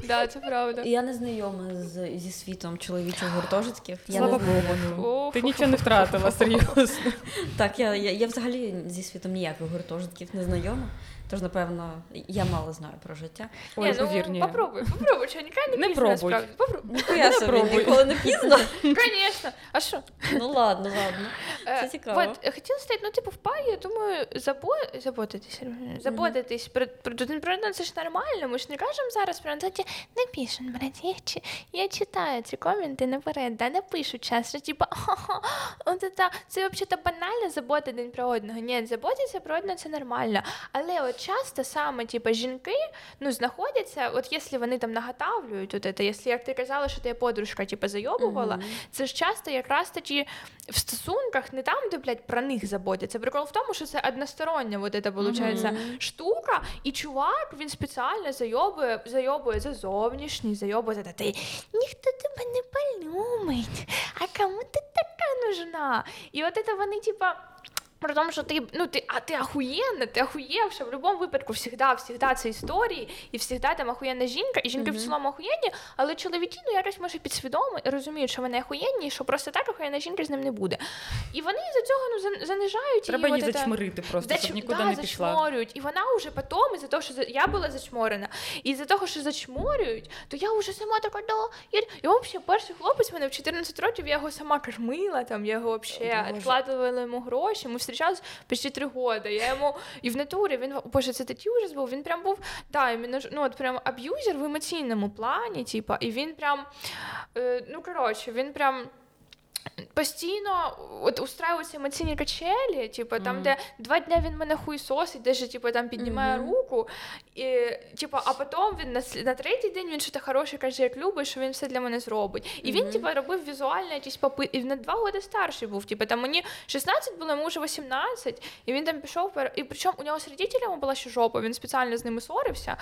да, це правда. Я не знайома зі світом чоловічих гуртожитків. Я Слава не. Богу. Ти нічого не втратила, серйозно. Так, я, я, я взагалі зі світом ніяких гуртожитків не знайома. Тож, напевно, я мало знаю про життя. Ой, Ні, ну, повір, ні. Попробуй, попробуй, що ніколи не Не пізно, пробуй. насправді. Попробуй. Ніхуя собі, пробуй. ніколи не пізно. Звісно. А що? Ну ладно, ладно. Е, Це цікаво. От, е, хотіла сказати, ну, типу, в парі, я думаю, забо- заботитись, заботитись про, про один про одного, це ж нормально, ми ж не кажемо зараз про це, не пишемо, братівчі. Я читаю ці коменти наперед, да, не пишуть часто, типу, «Ха-ха, от це, це взагалі банально забота один про одного. Ні, заботитися про одного це нормально. Але от часто саме типу, жінки ну, знаходяться, от якщо вони там наготавлюють, от це, якщо як ти казала, що ти подружка типу, зайобувала, це ж часто якраз таки в стосунках не там, де блядь, про них заботяться. Прикол в тому, що це одностороння вот это, виходить, штука, і чувак він спеціально зайобує, зайобує за зовнішній, зайобує за те, ти ніхто тебе не полюбить, а кому ти така нужна? І от це вони, типа. При тому, що ти, ну, ти, а ти охуєнна, ти охуєвша, в будь-якому випадку всегда, всегда це історії, і всегда там охуєнна жінка, і жінки в цілому охуєнні, але чоловіки, ну, якось, може, підсвідомо розуміють, що вони охуєнні, і що просто так охуєнна жінка з ним не буде. І вони за цього, ну, зан- занижають Треба її. її от это- зачмирити просто, Зач- щоб нікуди да, не пішла. зачморюють. І вона вже потім, із-за того, що я була зачморена, і з-за того, що зачморюють, то я вже сама така, да, я... І взагалі перший хлопець мене в 14 років, я його сама кормила, там, я його взагалі Боже. відкладувала йому гроші, ми зустрічалися почти три роки. Я йому, і в натурі, він, боже, це такий ужас був, він прям був, да, іменно, ну, от прям аб'юзер в емоційному плані, типа, і він прям, е, ну, коротше, він прям постійно от устраюються емоційні качелі, типу, там, де два дня він мене хуйсосить, де ж типу, там піднімає руку, і, типу, а потім він на, на третій день він щось хороше каже, як любить, що він все для мене зробить. І він, типу, робив візуально якісь попи, і він на два роки старший був. Типу, там мені 16 було, йому вже 18, і він там пішов, і причому у нього з родителями була ще жопа, він спеціально з ними сварився.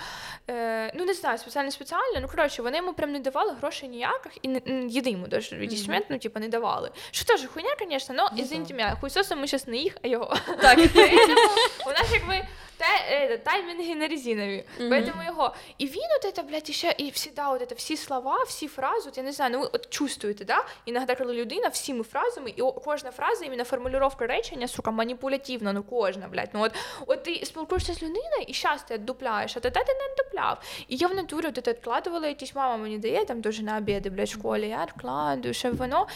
Е, ну, не знаю, спеціально спеціально. Ну, коротше, вони йому прям не давали грошей ніяких, і не, їди йому даже відісмент, ну, типу, не давали Що теж хуйня, звісно, але, извините мене, хуйсосом ми зараз не їх, а його. Так. У нас якби те, е, таймінги на резинові. Поэтому його. І він от это, блядь, ще, і всегда от это, всі слова, всі фрази, от я не знаю, ну ви от чувствуєте, да? Іноді, коли людина всіми фразами, і о- кожна фраза, іменно формулювання речення, сука, маніпулятивна, ну кожна, блядь. Ну от, от ти спілкуєшся з людиною, і щас ти віддупляєш, а тоді ти не віддупляв. І я в натурі от это відкладувала якісь, мама мені дає, там дуже на обіди, блядь, в школі, я відкладую, щоб воно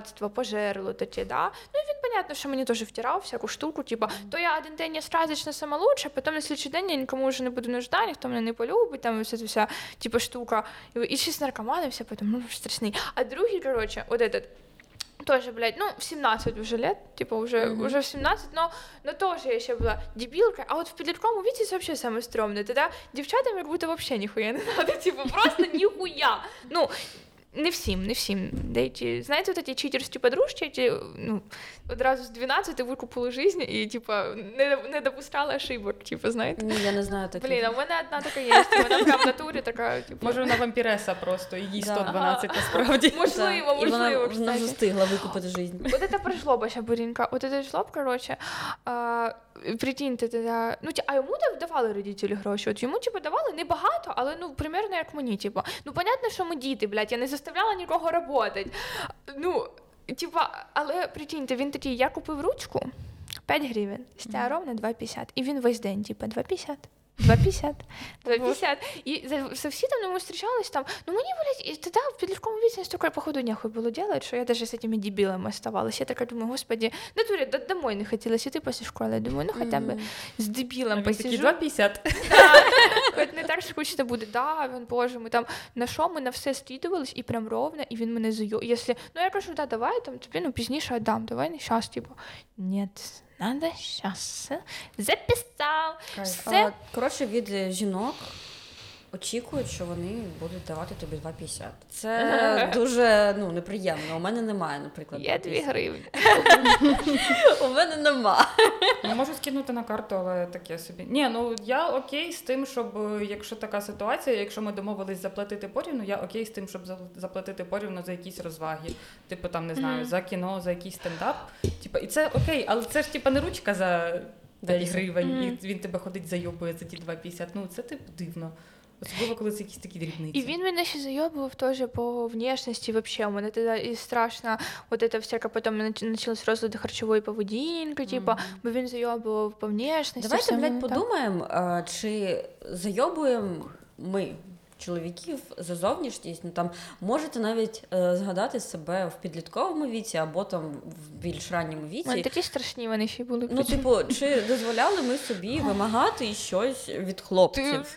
гадство, пожерло таке, да? Ну і він, понятно, що мені теж втирав всяку штуку, типа, то я один день я сказочно сама лучше, а потім на слідчий день я нікому вже не буду нужда, ніхто мене не полюбить, там вся ця вся, типа, штука. І, і ще з наркоманом все, потім, ну, страшний. А другий, короче, от этот, Тоже, блядь, ну, в 17 уже лет, типа, уже, уже в 17, но, но тоже я еще была дебилка. А вот в подростковом виде это вообще самое стрёмное. Тогда девчатам как будто вообще нихуя не надо, типа, просто нихуя. Ну, не всім, не всім. Деякі, знаєте, от ці читерські подружки, які ну, одразу з 12 викупили життя і, типа, не, не допускали ошибок, типа, знаєте. Ні, я не знаю таких. Блін, а в мене одна така є, вона прям в натурі така, типу. Може, вона вампіреса просто, і їй Да. 112 насправді. Можливо, І вона, можливо, вона вже встигла викупити життя. Вот это про жлоба ще бурінка. Вот это жлоб, короче, а, прикиньте, ну, а йому дав- давали родителі гроші. От йому, типу, давали небагато, але ну, примерно як мені, типу. Ну, понятно, що ми діти, блядь, я не заставляла нікого роботи. Ну, типа, але прикиньте, він такий, я купив ручку 5 гривень, стя на 2,50. І він весь день, типа, 2,50. 2,50, 2,50. І за, всі там ну, ми зустрічались там. Ну мені, блядь, і тоді в підлітковому віці стільки, походу, нехуй було делать, що я даже з цими дебілами оставалась. Я така думаю, господи, натурі, до, домой не хотілося йти після школи. Я думаю, ну хоча б з дебілом такий посижу. 2,50. Хоч не так скучно буде, да, він, боже, ми там на що ми на все скидувались, і прям ровно, і він мене зайо. Якщо, ну я кажу, да, давай там тобі ну пізніше віддам, давай не щас, типу. Ні, надо щас. Записав. Все. А, Коротше, від жінок очікують, що вони будуть давати тобі 2,50. Це дуже ну, неприємно. У мене немає, наприклад. Є 2 2,50. гривні. У мене нема. Я можу скинути на карту, але таке собі. Ні, ну я окей з тим, щоб е, якщо така ситуація, якщо ми домовились заплатити порівну, я окей з тим, щоб за- заплатити порівну за якісь розваги. Типу там не знаю, за кіно, за якийсь стендап. Типу, і це окей, але це ж типу не ручка за 5 Десять. гривень, і він тебе ходить зайобує за ті 2,50. Ну це типу дивно. Особливо, коли це якісь такі дрібниці. І він мене ще зайобував теж по внешності вообще. У мене тоді і страшно, от це всяка потім почалось розлади харчової поведінки, типа, бо він зайобував по внешності. Давайте, блядь, подумаємо, чи зайобуємо ми. Чоловіків за зовнішність, ну там можете навіть е, згадати себе в підлітковому віці або там в більш ранньому віці. такі страшні вони ще були. Ну, типу, чи дозволяли ми собі вимагати щось від хлопців?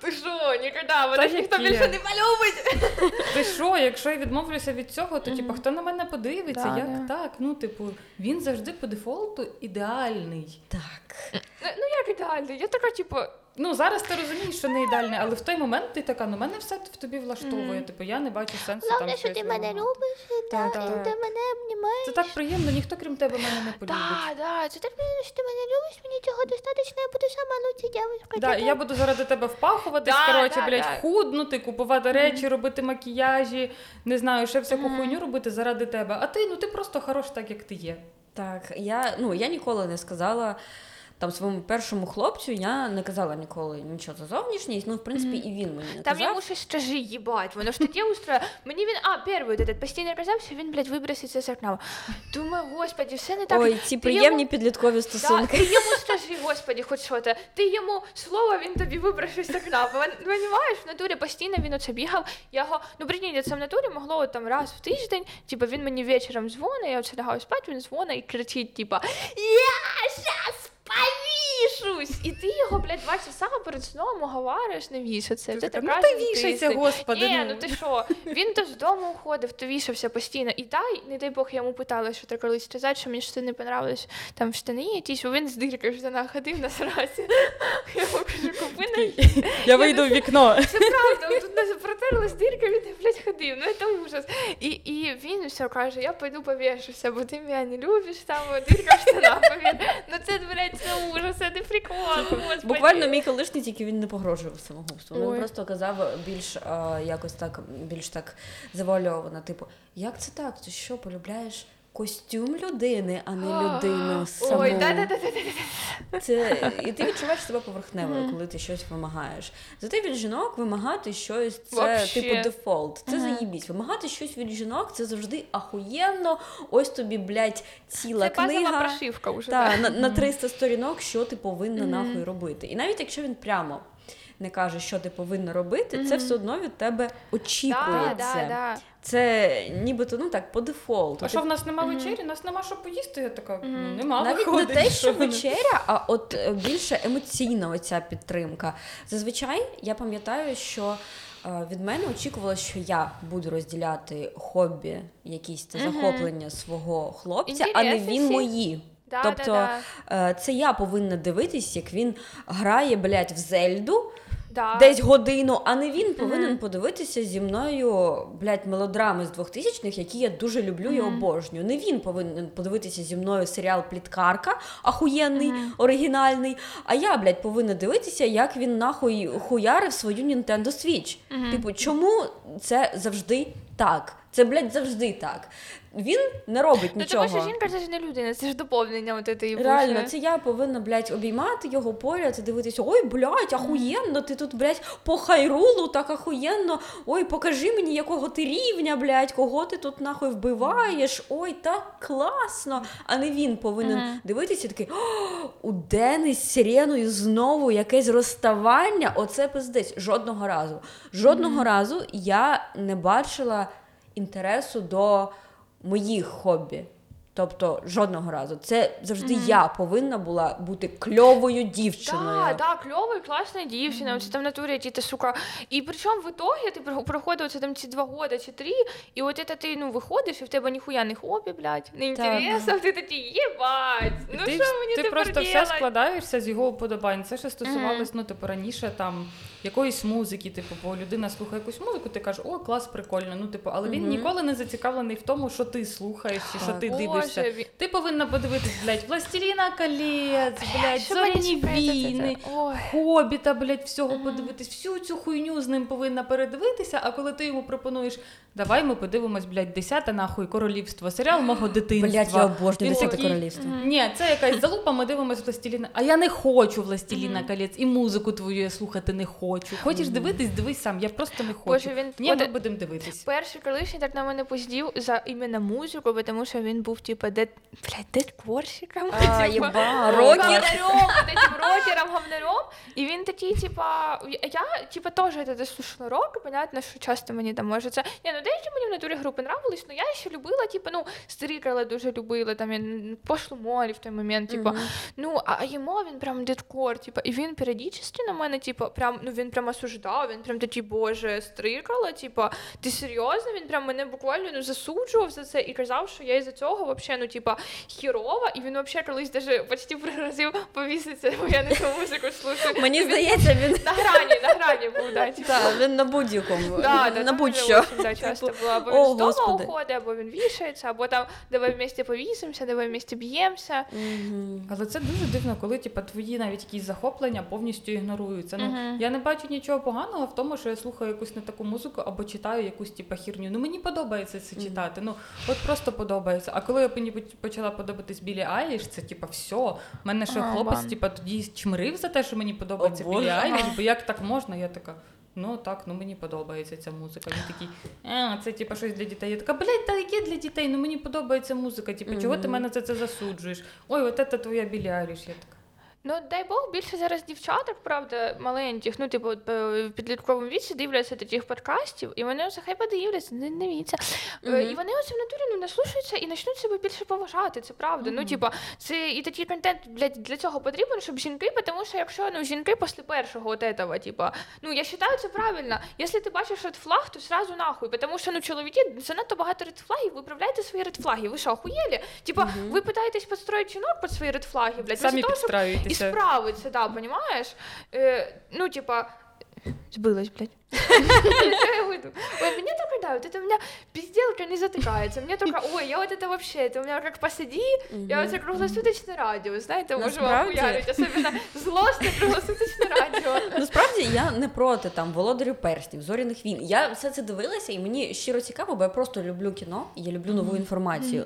ти що, ніколи, мене Та ніхто більше не полюбить. Ти що, якщо я відмовлюся від цього, то типу, хто на мене подивиться? Да, Як да. так? Ну, типу, він завжди по дефолту ідеальний. Так. Ну, ну як ідеальний. Я така, типу, Ну зараз ти розумієш, що не ідеальне, але в той момент ти така, ну мене все в тобі влаштовує. Типу, я не бачу сенсу там головне, що щось ти мене вимагати. любиш, і Так, да, і так. ти мене обнімаєш. Це так приємно, ніхто крім тебе мене не полюбить. Да, да, це так приємно, що ти мене любиш, мені цього достатньо, я буду сама лучша дівчинка. Да, і я буду заради тебе впахуватись, Да, коротше, да, блядь, да. худнути, купувати речі, робити макіяжі, не знаю, ще всяку хуйню робити заради тебе. А ти, ну ти просто хорош так, як ти є. Так, я, ну, я ніколи не сказала. Там своєму першому хлопцю я не казала ніколи нічого за зовнішність. Ну, в принципі, і він мені не Там казав. йому ще скажи, їбать, воно ж таке устроє. Мені він, а, перший от этот постійно казав, що він, блядь, виброситься з окна. Думаю, господи, все не так. Ой, ці Ти приємні йому- підліткові Да, стосунки. ти йому скажи, господи, хоч що то. Ти йому слово, він тобі вибросив з окна. Пон- Понімаєш, в натурі постійно він оце бігав. Я його, ну прикинь, це в натурі могло от там раз в тиждень, типу він мені вечором дзвонить, я оце лягаю спати, він дзвонить і кричить, типа, я щас Bye. Повішусь! І ти його, блядь, два часа перед сном уговарюєш не вішатися. Це така, така «Ну, ти вішайся, господи, Ні, ну». ну ти що? Він то з дому уходив, то вішався постійно. І дай, не дай Бог, я йому питала, що ти колись сказати, що мені штани понравились, там штани якісь, він з диркою в штанах ходив на сраці. Я йому кажу, купи на Я вийду в вікно. це правда, тут не протерлась дирка, він блядь, ходив. Ну це ужас. І, і він все каже, я пойду повішуся, бо ти мене не любиш, там дирка в штанах, повір. Ну це, блядь, це ужас, це не прикол, господи. Буквально мій колишній, тільки він не погрожував самогубством. Ой. Він просто казав більш а, якось так, більш так завуальовано. Типу, як це так? Ти що, полюбляєш костюм людини, а не людину саму? Ой, да-да-да. Це і ти відчуваєш себе поверхневою, коли ти щось вимагаєш. Зате від жінок вимагати щось це Вообще. типу дефолт. Це заїбісь. Вимагати щось від жінок це завжди ахуєнно. Ось тобі, блядь, ціла Це книга. прошивка вже. Та, да. на, на 300 сторінок, що ти повинна нахуй робити. І навіть якщо він прямо не каже, що ти повинна робити, це все одно від тебе очікується. Да, да, да. Це нібито ну так по дефолту. А Ти що в нас нема вечері? Нас нема що поїсти. Я така, ну нема. навіть виходить, не те, що вечеря, а от е, більше емоційна оця підтримка. Зазвичай я пам'ятаю, що е, від мене очікувало, що я буду розділяти хобі, якісь це захоплення свого хлопця, а не він всі. мої. Да, тобто да, е, це я повинна дивитись, як він грає, блядь, в Зельду Да. десь годину, а не він повинен подивитися зі мною, блядь, мелодрами з 2000-х, які я дуже люблю і обожнюю. Не він повинен подивитися зі мною серіал Пліткарка, ахуєнний, оригінальний. А я, блядь, повинна дивитися, як він нахуй хуярив свою Nintendo Switch. Типу, чому це завжди так? Це, блядь, завжди так. Він не робить Ну, нічого. тому що жінка це ж не людина, це ж доповнення от цієї Реально, буші. це я повинна, блядь, обіймати його поряд і дивитися, ой, блядь, ахуєнно, ти тут, блядь, по хайрулу так ахуєнно. Ой, покажи мені, якого ти рівня, блядь, кого ти тут нахуй вбиваєш. Ой, так класно. А не він повинен дивитися і такий, «О, у Дени з Сиреною знову якесь розставання. Оце пиздець. Жодного разу. Жодного разу я не бачила інтересу до моїх хобі. Тобто жодного разу. Це завжди я повинна була бути кльовою дівчиною. Да, да, кльовий, класна дівчина, оце там в натурі ті та сука. І причому в ітогі ти про- проходив це там ці два года чи три, і от це ти ну виходиш, і в тебе ніхуя не хобі, блядь, не інтересів, ти такий, єбать, ну ти, що мені ти тепер просто все складаєшся з його уподобань. Це ще стосувалось, ну, типу, раніше там якоїсь музики, типу, бо людина слухає якусь музику, ти кажеш, о, клас, прикольно. Ну, типу, але він ніколи не зацікавлений в тому, що ти слухаєш чи що ти Боже, дивишся. він- Ти повинна подивитись, блядь, Властеліна колець, блядь, зоряні це? війни. Ой. Хобіта, блядь, всього подивитись, всю цю хуйню з ним повинна передивитися, а коли ти йому пропонуєш, давай ми подивимось, блядь, десяте нахуй королівство, серіал мого дитинства. Блять, я обожнюю Він «Десяте такий, королівство. Ні, це якась залупа, ми дивимось Властеліна. А я не хочу Властеліна колець, і музику твою я слухати не хочу. Хочеш дивитись, дивись сам. Я просто не хочу. Боже, він- Ні, ми от- будемо дивитись. Перший колишній так на мене поздів за іменно музику, бо тому що він був типа дед, блядь, дедкорщиком. А, типа, єба, рокер. Говнарем, вот этим рокером, говнарем. І він такий, типа, я, типа, теж это слушала рок, понятно, що часто мені там може це. Ні, ну деякі мені в натурі групи нравились, але я ще любила, типа, ну, стрікала дуже любила, там, я пошлу молі в той момент, типа, ну, а йому він прям дедкор, типа, і він періодично на мене, типа, прям, ну, він прям осуждав, він прям такий, боже, стрикала, типа, ти серйозно? Він прям мене буквально ну, засуджував за це і казав, що я із-за цього вообще, ну, типа, хірова, і він вообще колись даже почти пригрозив повіситися, бо я не ту музику слухаю. Мені здається, він На грані, на грані був, да, типа. та, він на будь-якому. Да, да, на будь-що. часто Типу, було. Або о, він з дому уходить, або він вішається, або там давай вместе повісимося, давай вместе б'ємося. Але це дуже дивно, коли типа твої навіть якісь захоплення повністю ігноруються. Ну я не бачу нічого поганого в тому, що я слухаю якусь не таку музику або читаю якусь типа хірню. Ну мені подобається це читати. Ну от просто подобається. А коли я мені почала подобатись Білі Айліш, це типа все. У мене ще хлопець, типа тоді чмирив за те, що мені подобається О, Білі. Айліш, бо як так можна? Я така. Ну так, ну мені подобається ця музика. Він такий, а, це типа щось для дітей. Я така, блядь, та яке для дітей? Ну мені подобається музика. Типу, чого ти мене за це засуджуєш? Ой, от це твоя Білі Айліш. Я така. Ну, дай Бог, більше зараз дівчаток, правда, маленьких, ну, типу, е, в підлітковому віці дивляться таких подкастів, і вони хай подивляться, не дивіться. Е, Мгм. І вони оце в натурі ну, наслушаються і почнуть себе більше поважати, це правда. Ну, типу, це і такий контент для, для цього потрібен, щоб жінки, тому що якщо ну, жінки після першого от этого, типа, ну, я вважаю, це правильно. Якщо ти бачиш редфлаг, то сразу нахуй, тому що, ну, чоловіки, занадто багато редфлагів, виправляйте свої редфлаги. Ви що, охуєлі? Типа, ви питаєтесь підстроїти жінок під свої редфлаги, блядь, Самі того, щоб і підстраюєтеся. справиться, да, понимаешь? Э, ну, типа, сбылась, блядь Что я выйду? Ой, меня только, да, вот это у меня пизделка не затыкается. Мне только, ой, я вот это вообще, это у меня как посади, я вот это круглосуточное радио, знаете, можу Насправді- охуярить, особенно злостное круглосуточное радио. Насправді я не проти там володарів перснів, зоряних війн. Я все це дивилася, і мені щиро цікаво, бо я просто люблю кіно і я люблю нову інформацію.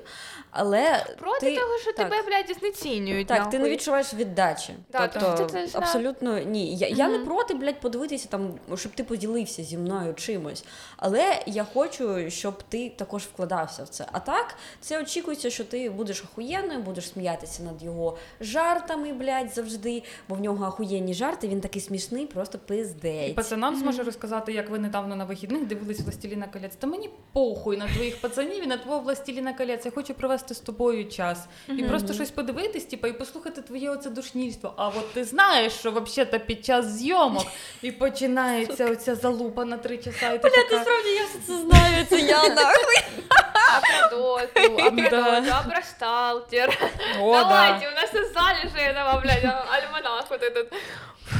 Але Проти ти, того, що так, тебе, блядь, знецінюють. Так, ти не нахуй. відчуваєш віддачі. Да, тобто, тобто це ж, да. абсолютно ні. Я, я не Мгм. проти, блядь, подивитися там, щоб ти поділився зі мною чимось. Але я хочу, щоб ти також вкладався в це. А так, це очікується, що ти будеш охуєнною, будеш сміятися над його жартами, блядь, завжди. Бо в нього охуєнні жарти, він такий смішний, просто І пиздець. пацанам зможе розказати, як ви недавно на вихідних дивились «Властеліна колець». Та мені похуй на твоїх пацанів і на твого «Властеліна колець». Я хочу провести з тобою час. І просто щось подивитись, типу, і послухати твоє оце душнільство. А от ти знаєш, що взагалі під час зйомок і починається оця залупа на три часа. І ти така... Насправді я все це знаю, це я нахуй. А про абрашталтер. а про Да. а про сталкер. Давайте, у нас все залежи этого, блядь, альманах вот этот.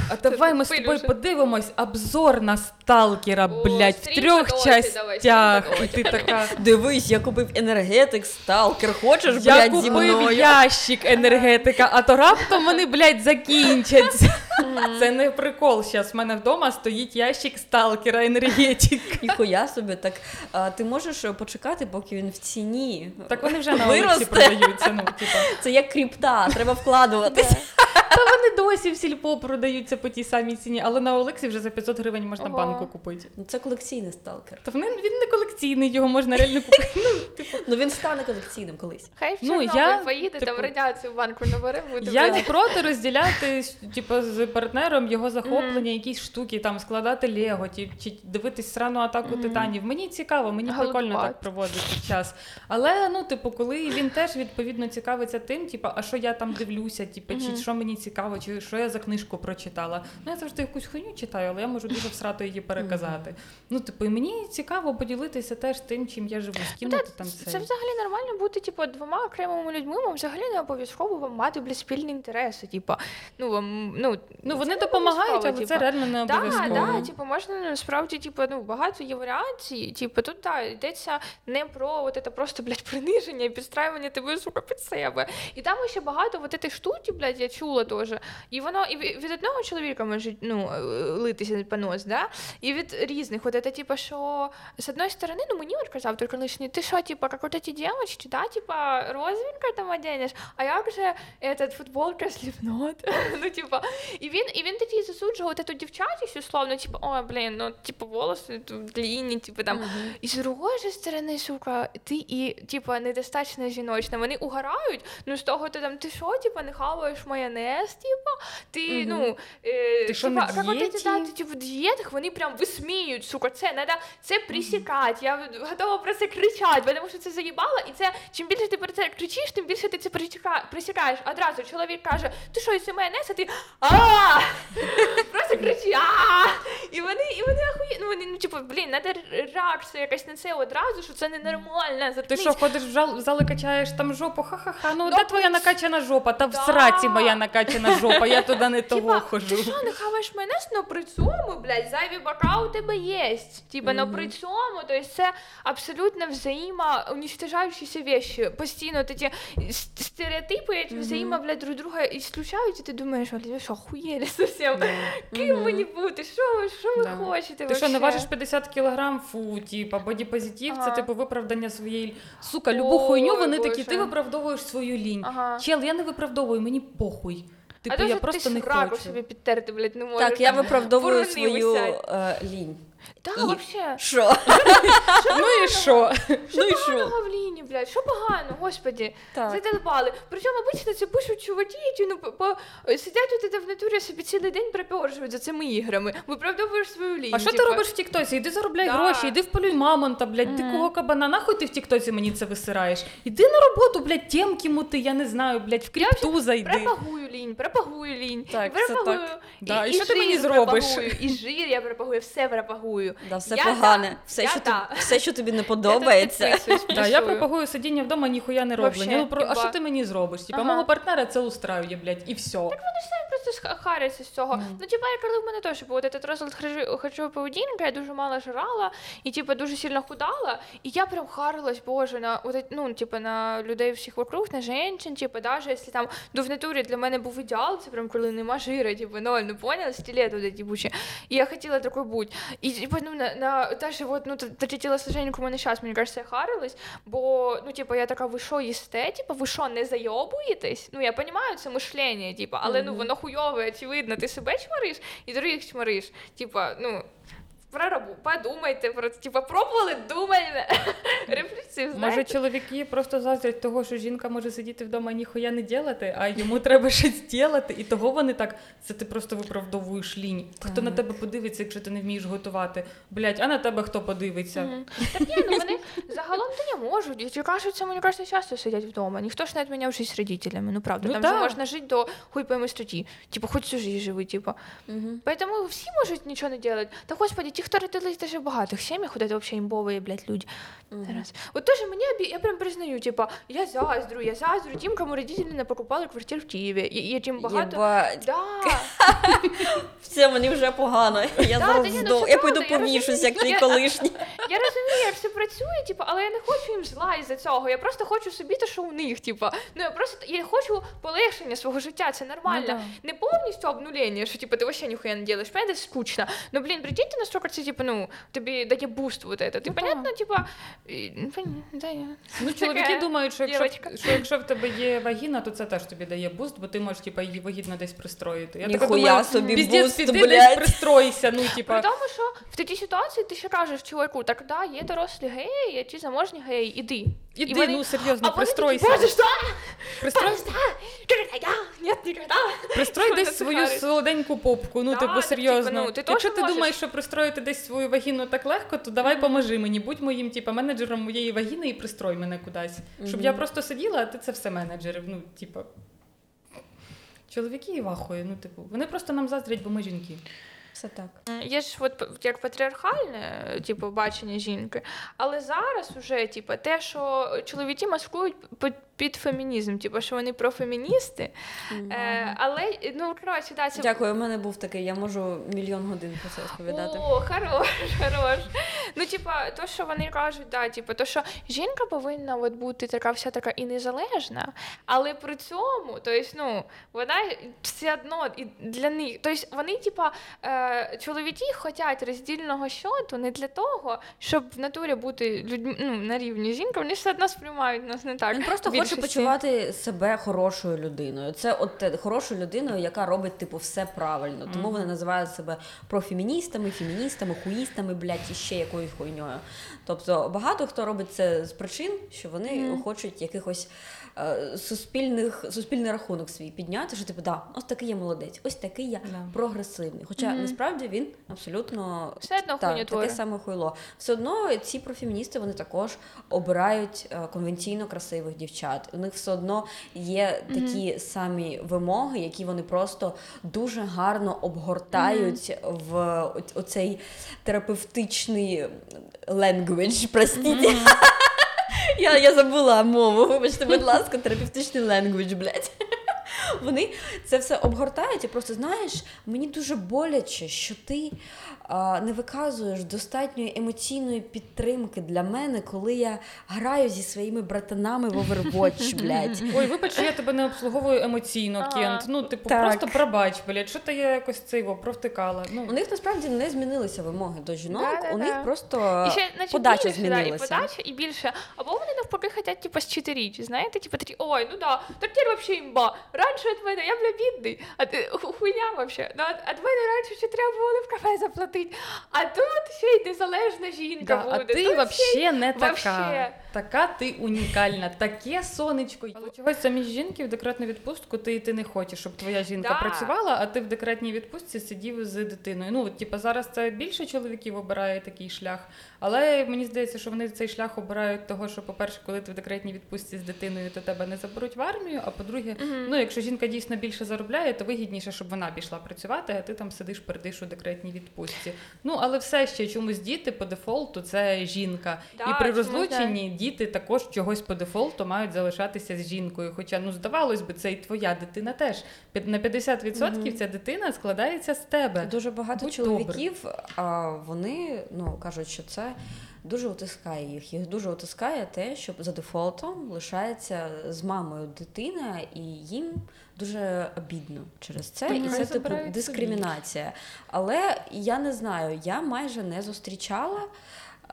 А давай ми з тобою подивимось обзор на сталкера, О, блядь, в стрім трьох по доті давай, стрім частях. І ти така. Дивись, я купив енергетик, сталкер. Хочеш, Я блядь, зі купив мною? ящик енергетика, а то раптом вони, блядь, закінчаться. Це не прикол. Зараз в мене вдома стоїть ящик сталкера енергетик. Ніхуя собі, так а, ти можеш е, почекати, поки він в ціні. Так вони вже на Виросте. вулиці продаються. Ну, типа. Це як кріпта, треба вкладуватися. Та вони досі в сільпо продаються по тій самій ціні, але на Олексі вже за 500 гривень можна Ого. банку купити. Ну, Це колекційний сталкер. Та вони- він не колекційний, його можна реально купити. Ну, типу, Ну він стане колекційним колись. Хай в Ну, Чорнобиль я, поїде, там типу, радіацію в банку набере, буде. Я не проти розділяти типу, з партнером його захоплення, якісь штуки, там складати Лего, ті- чи дивитись срану атаку титанів. Мені цікаво, мені прикольно так проводити час. Але ну, типу, коли він теж відповідно цікавиться тим, типу, а що я там дивлюся, типу, чи Мгм. що мені цікаво, чи що я за книжку прочитала. Ну я завжди якусь хуйню читаю, але я можу дуже всрато її переказати. Ну, типу, і мені цікаво поділитися теж тим, чим я живу, з ким Ну, ти та, там це це. взагалі нормально бути, типу, двома окремими людьми, вам взагалі не обов'язково вам мати блядь, спільні інтереси. Типу, ну, вам, ну, Ну вони допомагають, але це типу. реально не Да, обов'язково. да, типу, можна насправді, типу, ну, багато є варіацій. Типу, тут да, йдеться не про от це просто, блядь, приниження і підстраювання тебе, сука, під себе. І там ще багато от цих штуки, блядь, я чула теж. І воно і від одного чоловіка може ну, е, литися понос, да? І від різних. От це, типу, що з одної сторони, ну мені от казав тільки лишній, ти що, типу, як от ці дівчатки, да, типа, розвінка там оденеш, а як же этот футболка сліпнот? ну, типа, і він, і він такий засуджував от эту дівчатість, условно, типу, ой, блін, ну, типу, волоси длинні, типу, там. І з другої сторони, сука, ти і, типа, недостатньо жіночна. Вони угорають, ну, з того, ти там, ти що, типа, не хаваєш майонез, типа, ти, Мгм. ну, е, Ти що, типа, на як от ці, дієті? да, ти, типу, в дієтах, вони прям висміють, сука, це, надо це присікати, я готова про це кричати, тому що це заїбало, і це, чим більше ти про це кричиш, тим більше ти це присікаєш. Одразу чоловік каже, ти що, їси майонез, а ти а Просто кричи а І вони, і вони ахує... ну вони ну, типу, блін, надо реакція якась на це одразу, що це ненормально. Ти що, ходиш в зал, в зали, качаєш там жопу, ха-ха-ха, ну, Ну, де твоя накачана жопа? Та в сраці моя накачана жопа, я туди не того хожу. ти що, не хаваєш майонез, но при цьому, блядь, зайві бока у тебе є. Типа, но при цьому, то есть це абсолютно взаимоуничтожающиеся вещи. Постійно с- стереотипи, эти взаимо, блядь, друг друга исключають, і ти думаєш, блядь, що, охуєли совсем? Ким мені бути? Що ви, що ви хочете? Ти що, не важиш 50 кілограм, фу, типа, бодіпозитив, це типу виправдання своєї. Сука, любу хуйню вони такі, ти виправдовуєш свою лінь. Чел, я не виправдовую, мені похуй. Типу, а я просто не раку хочу. собі підтерти, блядь, не можу. Так, я виправдовую свою е, лінь. Так, І- вообще. Що? Ну і що? Ну і що? Поганого в лінії, блядь, що погано, господі. Так. Задолбали. Причому обично це пишуть чуваки, які ну, по, по, сидять у тебе в натурі собі цілий день припоржують за цими іграми. Виправдовуєш свою лінію. А що ти типа. робиш в Тіктоці? Іди заробляй Да. гроші, іди вполюй мамонта, блядь, дикого кабана. Нахуй ти в Тіктоці мені це висираєш? Іди на роботу, блядь, темки мути, я не знаю, блядь, в крипту зайди. Пропагую лінь, пропагую лінь. Так, це пропагую. так. Да, і що ти мені зробиш? пропагую, І жир я пропагую, все пропагую. Да, все Я погане. да, Все, я що да. тобі, все, що тобі не Я тут подобається. підписуюсь, Да, я плюсую. пропагую сидіння вдома, ніхуя не роблення. Вообще, Ну, про... А імба. що ти мені зробиш? Типа, Ага. мого партнера це устраює, блядь, і все. Я просто ска- харюся з цього. Ну, типа, я коли в мене теж був этот розлад харчо- харчової поведінки, я дуже мало жрала і типа дуже сильно худала. І я прям харилась, боже, на от, эт- ну, типа, на людей всіх вокруг, на женщин, типа, даже якщо там ну, в натурі для мене був ідеал, це прям коли нема жира, типа, ноль, ну поняла, стилет вот эти бучі. І я хотіла такой бути. І типа, ну, на, на даже от, ну, т- такі тілосложення, як у мене зараз, мені кажеться, я харилась, бо, ну, типу, я така, ви що їсте, Типу, ви що, не зайобуєтесь? Ну, я розумію, це мишлення, типу, але ну, воно хуйове, очевидно, ти себе чмариш і других чмариш. Типа, ну, про рабу, подумайте, про, типа, пробували, думайте. Рефлексив, Може, чоловіки просто заздрять того, що жінка може сидіти вдома і ніхуя не ділати, а йому треба щось ділати, і того вони так. Це ти просто виправдовуєш лінь. Хто на тебе подивиться, якщо ти не вмієш готувати? Блять, а на тебе хто подивиться? Мгм. Так ні, ну вони загалом то не можуть. І кажеться, мені кажется, часто сидять вдома. Ніхто ж не відміняв життя з родителями. Ну правда, Ну там да. же можна жити до хуй пойми статті. Типу, хоч жизнь живи, типу. Мгм. Поэтому всі можуть нічого не делать. Та господи, ті, хто родились даже в багатих сім'ях, от це взагалі імбові, блядь, люди. Зараз. От теж мені обі- я прям признаю, типа, я заздрю, я заздрю тим, кому родителі не покупали квартир в Києві. І, і чим багато. Єбать. Да. Все, мені вже погано. Я Да, зараз ні, ну здох. це Я правда, пойду я повішусь, як твій розумію. колишній. Я розумію, як це працює, типу, але я не хочу їм зла із-за цього. Я просто хочу собі те, що у них. Типу. Ну я просто я хочу полегшення свого життя, це нормально. Ну Не повністю обнулення, що типу, ти вообще ніхуя не робиш, понятно, скучно. Ну блін, прикиньте, наскільки це, типу, ну, тобі дає буст вот это. Ти Ну, понятно, типу, і, ну, да, я. Ну, чоловіки думають, що якщо, що якщо в тебе є вагіна, то це теж тобі дає буст, бо ти можеш типа, її вагітно десь пристроїти. Я така думаю, собі буст, піди блядь. десь пристройся, ну, При тому, що в такій ситуації ти ще кажеш чоловіку, так да, є дорослі геї, є ті заможні геї, іди. Іди, вони- ну серйозно, а пристройся. Боже, що? Пристрой, Нет, никогда. пристрой десь свою солоденьку попку. Ну, типу, серйозно. типу, ну, ти Якщо ти думаєш, що пристроїти десь свою вагіну так легко, то давай поможи мені, будь моїм, типу, менеджером моєї вагіни і пристрой мене кудись. Щоб я просто сиділа, а ти це все менеджери. Ну, типу. Чоловіки і вахує, ну, типу, вони просто нам заздрять, бо ми жінки. Все так. Є ж от як патріархальне, типу, бачення жінки, але зараз уже, типу, те, що чоловіки маскують під, фемінізм, типу, що вони профеміністи. Е, але, ну, коротше, да, це Дякую, у мене був такий, я можу мільйон годин про це розповідати. О, хорош, хорош. Ну, типа, то, що вони кажуть, да, типа, то, що жінка повинна от бути така вся така і незалежна, але при цьому, то есть, ну, вона все одно і для них. Тобто вони, типа, е, чоловіки хочуть роздільного щоту не для того, щоб в натурі бути людьми ну, на рівні жінки, вони все одно сприймають нас не так. Він просто в хоче почувати себе хорошою людиною. Це от те, хорошою людиною, яка робить типу все правильно. Тому вони називають себе профеміністами, феміністами, хуїстами, блядь, і ще якоюсь хуйньою. Тобто багато хто робить це з причин, що вони хочуть якихось суспільних суспільний рахунок свій підняти, що типу, да, ось такий я молодець, ось такий я Да. прогресивний. Хоча Мгм. насправді він абсолютно Все одно хуйню таке саме хуйло. Все одно ці профеміністи вони також обирають е, конвенційно красивих дівчат. У них все одно є такі самі вимоги, які вони просто дуже гарно обгортають в оцей терапевтичний language, простіть. Я, я забула мову, вибачте, будь ласка, терапевтичний language, блядь. Вони це все обгортають і просто знаєш, мені дуже боляче, що ти а, не виказуєш достатньої емоційної підтримки для мене, коли я граю зі своїми братанами в Overwatch, блядь. Ой, вибач, я тебе не обслуговую емоційно, Кент. Ну, типу, Так. просто пробач, блядь, що ти я якось це його провтикала. Ну, У них насправді не змінилися вимоги до жінок, Да-да-да. у них просто І ще, наче подача більше, да, і змінилася. подача, і більше. Або вони навпаки хотять, типу, щитиріч, знаєте, типу такі, ой, ну да, тортір вообще імба. Раніше від мене, я бля бідний, а ти хуйня вообще. Ну, а від мене раніше ще треба було в кафе заплатити. А тут ще й незалежна жінка Да, буде. а ти тут вообще не така. вообще. Така ти унікальна, таке сонечко. Але чогось замість жінки в декретну відпустку ти йти не хочеш, щоб твоя жінка Да. працювала, а ти в декретній відпустці сидів з дитиною. Ну, от, зараз це більше чоловіків обирає такий шлях. Але мені здається, що вони цей шлях обирають того, що, по-перше, коли ти в декретній відпустці з дитиною, то тебе не заберуть в армію. А по-друге, Мгм. ну якщо жінка дійсно більше заробляє, то вигідніше, щоб вона пішла працювати, а ти там сидиш, пердиш у декретній відпустці. Ну але все ще чомусь діти по дефолту це жінка. Да, і при розлученні діти також чогось по дефолту мають залишатися з жінкою. Хоча ну здавалось би, це і твоя дитина теж. На 50% ця дитина складається з тебе. Дуже багато Будь чоловіків, а вони ну кажуть, що це дуже утискає їх. Їх дуже утискає те, що за дефолтом лишається з мамою дитина, і їм дуже обідно через це. Тому і це типу дискримінація. Але я не знаю, я майже не зустрічала.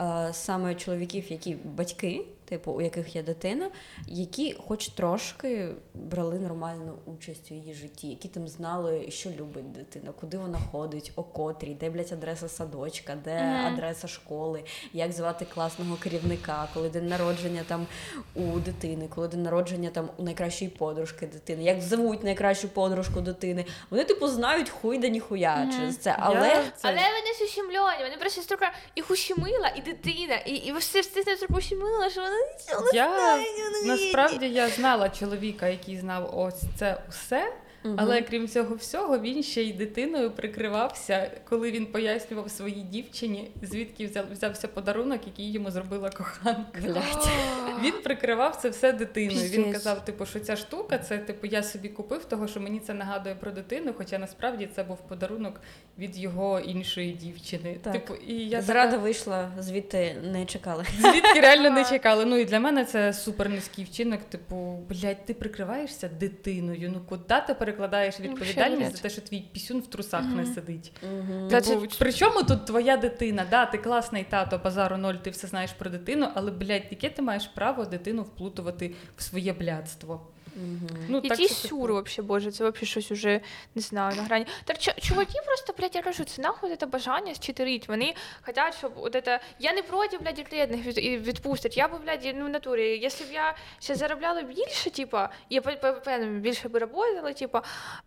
е, Саме чоловіків, які батьки, типу, у яких є дитина, які хоч трошки брали нормальну участь у її житті, які там знали, що любить дитина, куди вона ходить, о котрій, де блядь, адреса садочка, де Мгм. адреса школи, як звати класного керівника, коли день народження там у дитини, коли день народження там у найкращої подружки дитини, як звуть найкращу подружку дитини. Вони, типу, знають хуй да ніхуя Мгм. через це. Але Я це- Але вони ж ущемлені, вони просто стільки їх ущемила, і дитина, і, і все все настільки ущемила, що вони нічого не Я знають, вони насправді я знала чоловіка, який знав ось це усе. Мгм. Але крім цього всього, він ще й дитиною прикривався, коли він пояснював своїй дівчині, звідки взяв, взявся подарунок, який йому зробила коханка. Він прикривав це все дитиною. Він казав, типу, що ця штука, це типу я собі купив, того що мені це нагадує про дитину, хоча насправді це був подарунок від його іншої дівчини. Так. Типу, і я Зрада така, вийшла, звідти не чекали. звідки реально не чекали. Ну і для мене це супер низький вчинок. Типу, блядь, ти прикриваєшся дитиною. Ну куди ти перекладаєш відповідальність бред. за те, що твій пісюн в трусах не сидить? Мгм. Та Типу, це- при чому тут твоя дитина? Да, ти класний тато, базару ноль, ти все знаєш про дитину, але, блядь, яке ти маєш право дитину вплутувати в своє блядство? Мгм. Ну, Який типу, сюр вообще, боже, це вообще щось уже не знаю на грані. Так чо- чуваки просто, блядь, я кажу, це нахуй це бажання щитирить. Вони хотять, щоб от это... Я не проти, блядь, декретних від... Я би, блядь, ну в натурі, якщо б я ще заробляла більше, типа, я певно, більше би работала, типа,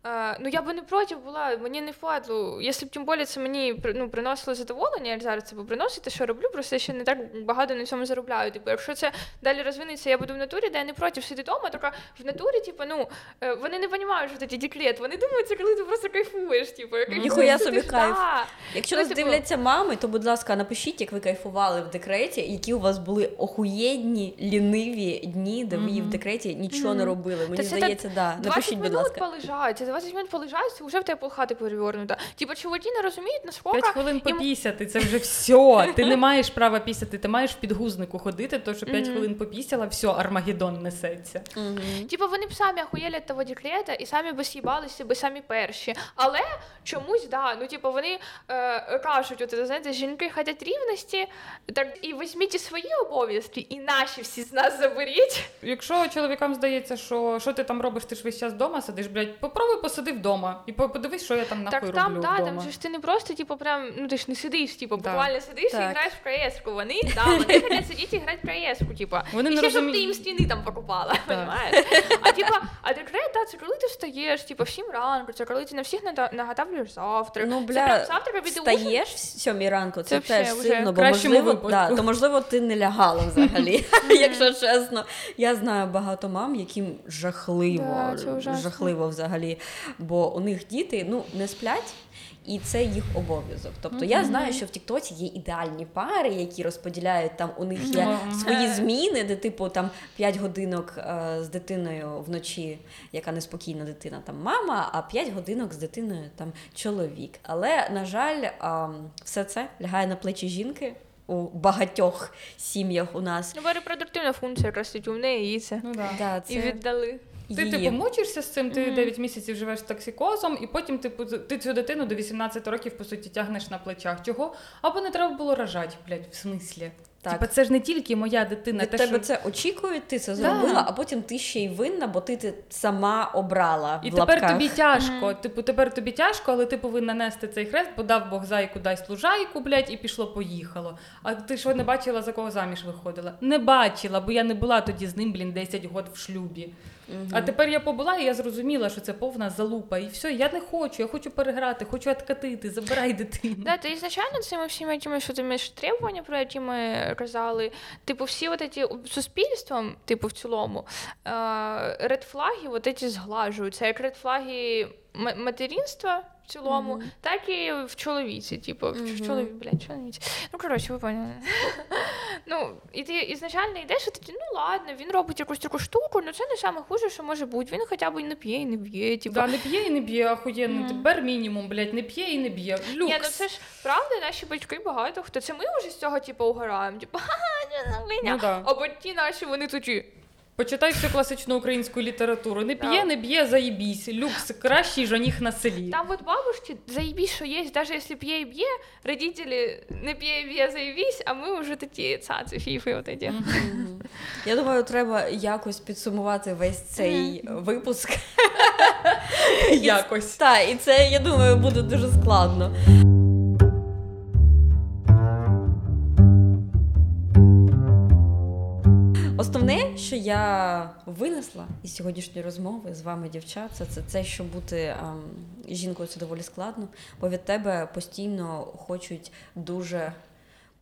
е, ну я би не проти була, мені не впадло. Якщо б тим більше це мені ну, приносило задоволення, я зараз це би приносити, що роблю, просто я ще не так багато на цьому заробляю. Типу, якщо це далі розвинеться, я буду в натурі, де я не проти сидіти вдома, тільки в натурі, типу, ну, е, вони не розуміють, що це декрет, вони думають, це коли ти просто кайфуєш, типу, Ніхуя собі кайф. да. Якщо Ну, нас типу- дивляться мами, то будь ласка, напишіть, як ви кайфували в декреті, які у вас були охуєнні, ліниві дні, де ви в декреті нічого не робили. Мені здається, да. Напишіть, будь минут ласка. полежать, це 20 минут полежать, це вже в тебе полхати перевернута. Типу, чуваки не розуміють, наскільки П'ять хвилин їм- попісяти, це вже все. Ти не маєш права пісяти, ти маєш в підгузнику ходити, то що п'ять Мгм. хвилин попісяла, все, Армагеддон несеться. Типу, типу, вони б самі ахуєлі від того декрета і самі би з'їбалися би самі перші. Але чомусь, да, ну типу, вони е, кажуть, от, знаєте, жінки хочуть рівності, так і візьміть і свої обов'язки, і наші всі з нас заберіть. Якщо чоловікам здається, що що ти там робиш, ти ж весь час вдома сидиш, блядь, попробуй посиди вдома і подивись, що я там нахуй так там, роблю да, вдома. там же ж ти не просто, типу, прям, ну ти ж не сидиш, типу, Да. буквально сидиш і граєш в КС-ку. Вони, да, вони хочуть сидіти і грати в КС-ку, типу. Вони і не ще, щоб ти їм стіни там покупала, понимаєш? А типа, а декрет, да, це коли ти встаєш, типа в сім ранку, це коли ти на всіх нада- наготовлюєш завтра. Ну, це бля, прям завтра піде ужин. Встаєш в сьомій ранку, це, Це теж вже сильно, бо кращому можливо, випадку. да, то можливо ти не лягала взагалі, якщо чесно. Я знаю багато мам, яким жахливо, Да, це ужасно. жахливо взагалі, бо у них діти ну не сплять. І це їх обов'язок. Тобто я знаю, що в Тіктоці є ідеальні пари, які розподіляють там. У них є Мгм. свої зміни, де типу там 5 годинок е, з дитиною вночі, яка неспокійна дитина, там мама, а 5 годинок з дитиною там чоловік. Але на жаль, а, все це лягає на плечі жінки у багатьох сім'ях у нас. Ну, репродуктивна функція якраз у неї і це. Ну, да. Да, І віддали. Ти її. типу мучишся з цим, ти Мгм. 9 місяців живеш з токсикозом, і потім типу, ти цю дитину до 18 років по суті тягнеш на плечах. Чого? Або не треба було рожати, блядь, в смислі. Так. Типа, це ж не тільки моя дитина, Від те, тебе що... це очікують, ти це Да. зробила, а потім ти ще й винна, бо ти, ти сама обрала. І в тепер лапках. тобі тяжко. Типу, тепер тобі тяжко, але ти повинна нести цей хрест, бо дав Бог зайку, дай служайку, блядь, і пішло, поїхало. А ти що не бачила, за кого заміж виходила? Не бачила, бо я не була тоді з ним, блін, 10 років в шлюбі. А тепер я побула, і я зрозуміла, що це повна залупа. І все, я не хочу, я хочу переграти, хочу откатити, забирай дитину. Да, то ізначально цими всіми тими, що ти ж требування, про які ми казали, типу, всі от ці суспільством, типу, в цілому, редфлаги от ці зглажуються, як редфлаги материнства в цілому, так і в чоловіці, типу, в Мгм. чоловік, блядь, чоловіці. Ну, коротше, ви поняли. ну, і ти ізначально йдеш, і ти, ну ладно, він робить якусь таку штуку, ну це не саме хуже, що може бути. Він хоча б і не п'є, і не б'є, типу. Да, не п'є і не б'є, ахуєнно. Тепер мінімум, блядь, не п'є і не б'є. Люкс. Ні, ну це ж правда, наші батьки багато хто. Це ми вже з цього типу угораємо. Типу, ха-ха, Ну, ну, да. Або ті наші вони такі. Почитай всю класичну українську літературу. Не п'є, не б'є, заїбісь. Люкс кращий жених на селі. Там от бабушки, заебись, що є, навіть якщо п'є і б'є, родителі не п'є і б'є, заєбісь, а ми вже такі цаци, фіфи, от эти. Я думаю, треба якось підсумувати весь цей випуск. Якось. Так, і це, я думаю, буде дуже складно. Що я винесла із сьогоднішньої розмови з вами, дівчат, це, це, що бути ем, жінкою це доволі складно, бо від тебе постійно хочуть дуже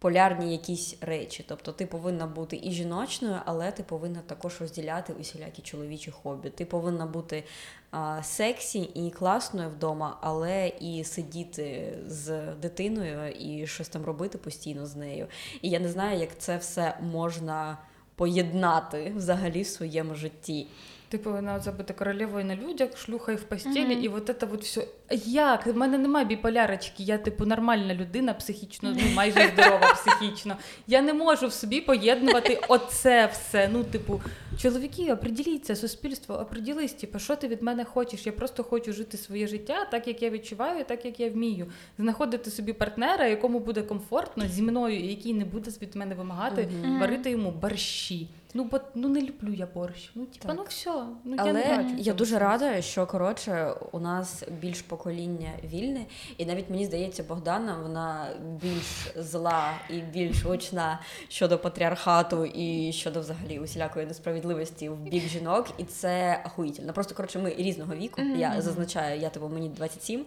полярні якісь речі. Тобто ти повинна бути і жіночною, але ти повинна також розділяти усілякі чоловічі хобі. Ти повинна бути а, сексі і класною вдома, але і сидіти з дитиною і щось там робити постійно з нею. І я не знаю, як це все можна поєднати взагалі в своєму житті. Ти повинна от забути королевою на людях, шлюхай в постелі, Мгм. і от це от все. Як? В мене немає біполярочки, я, типу, нормальна людина, психічно, ну майже здорова психічно. Я не можу в собі поєднувати оце все. Ну, типу, чоловіки, оприділіться, суспільство, оприділись, типу, що ти від мене хочеш? Я просто хочу жити своє життя так, як я відчуваю, так як я вмію. Знаходити собі партнера, якому буде комфортно зі мною, і який не буде від мене вимагати Мгм. варити йому борщі. Ну, бо ну не люблю я борщ. Ну, типа, Так. ну все. Ну, я, не Але бачу я дуже рада, що коротше у нас більш покоління вільне, і навіть мені здається, Богдана вона більш зла і більш гучна щодо патріархату і щодо взагалі усілякої несправедливості в бік жінок, і це ахуїтельно. Просто коротше, ми різного віку. Мгм. Я зазначаю, я типу мені 27.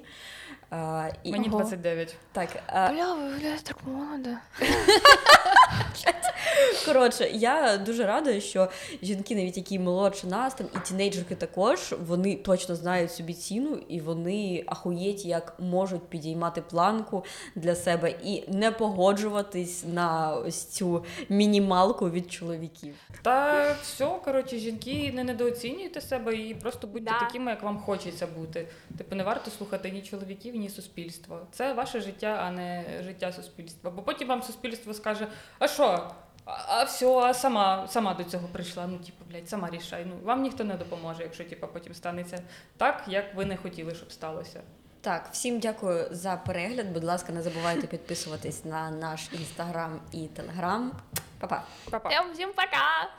А, і, Мені 29. Так, а, Бля, ви виглядаєте так молодо. Коротше, я дуже рада, що жінки, навіть які молодші нас, там і тінейджерки також, вони точно знають собі ціну, і вони ахуєть, як можуть підіймати планку для себе і не погоджуватись на ось цю мінімалку від чоловіків. Та все, коротше, жінки не недооцінюйте себе і просто будьте Да. такими, як вам хочеться бути. Типу, не варто слухати ні чоловіків, ні суспільства. Це ваше життя, а не життя суспільства. Бо потім вам суспільство скаже: а що? А, все, а сама, сама до цього прийшла. Ну, типу, блядь, сама рішай. Ну, вам ніхто не допоможе, якщо типу, потім станеться так, як ви не хотіли, щоб сталося. Так, всім дякую за перегляд. Будь ласка, не забувайте підписуватись на наш інстаграм і телеграм. Па-па! Па-па. Всем пока!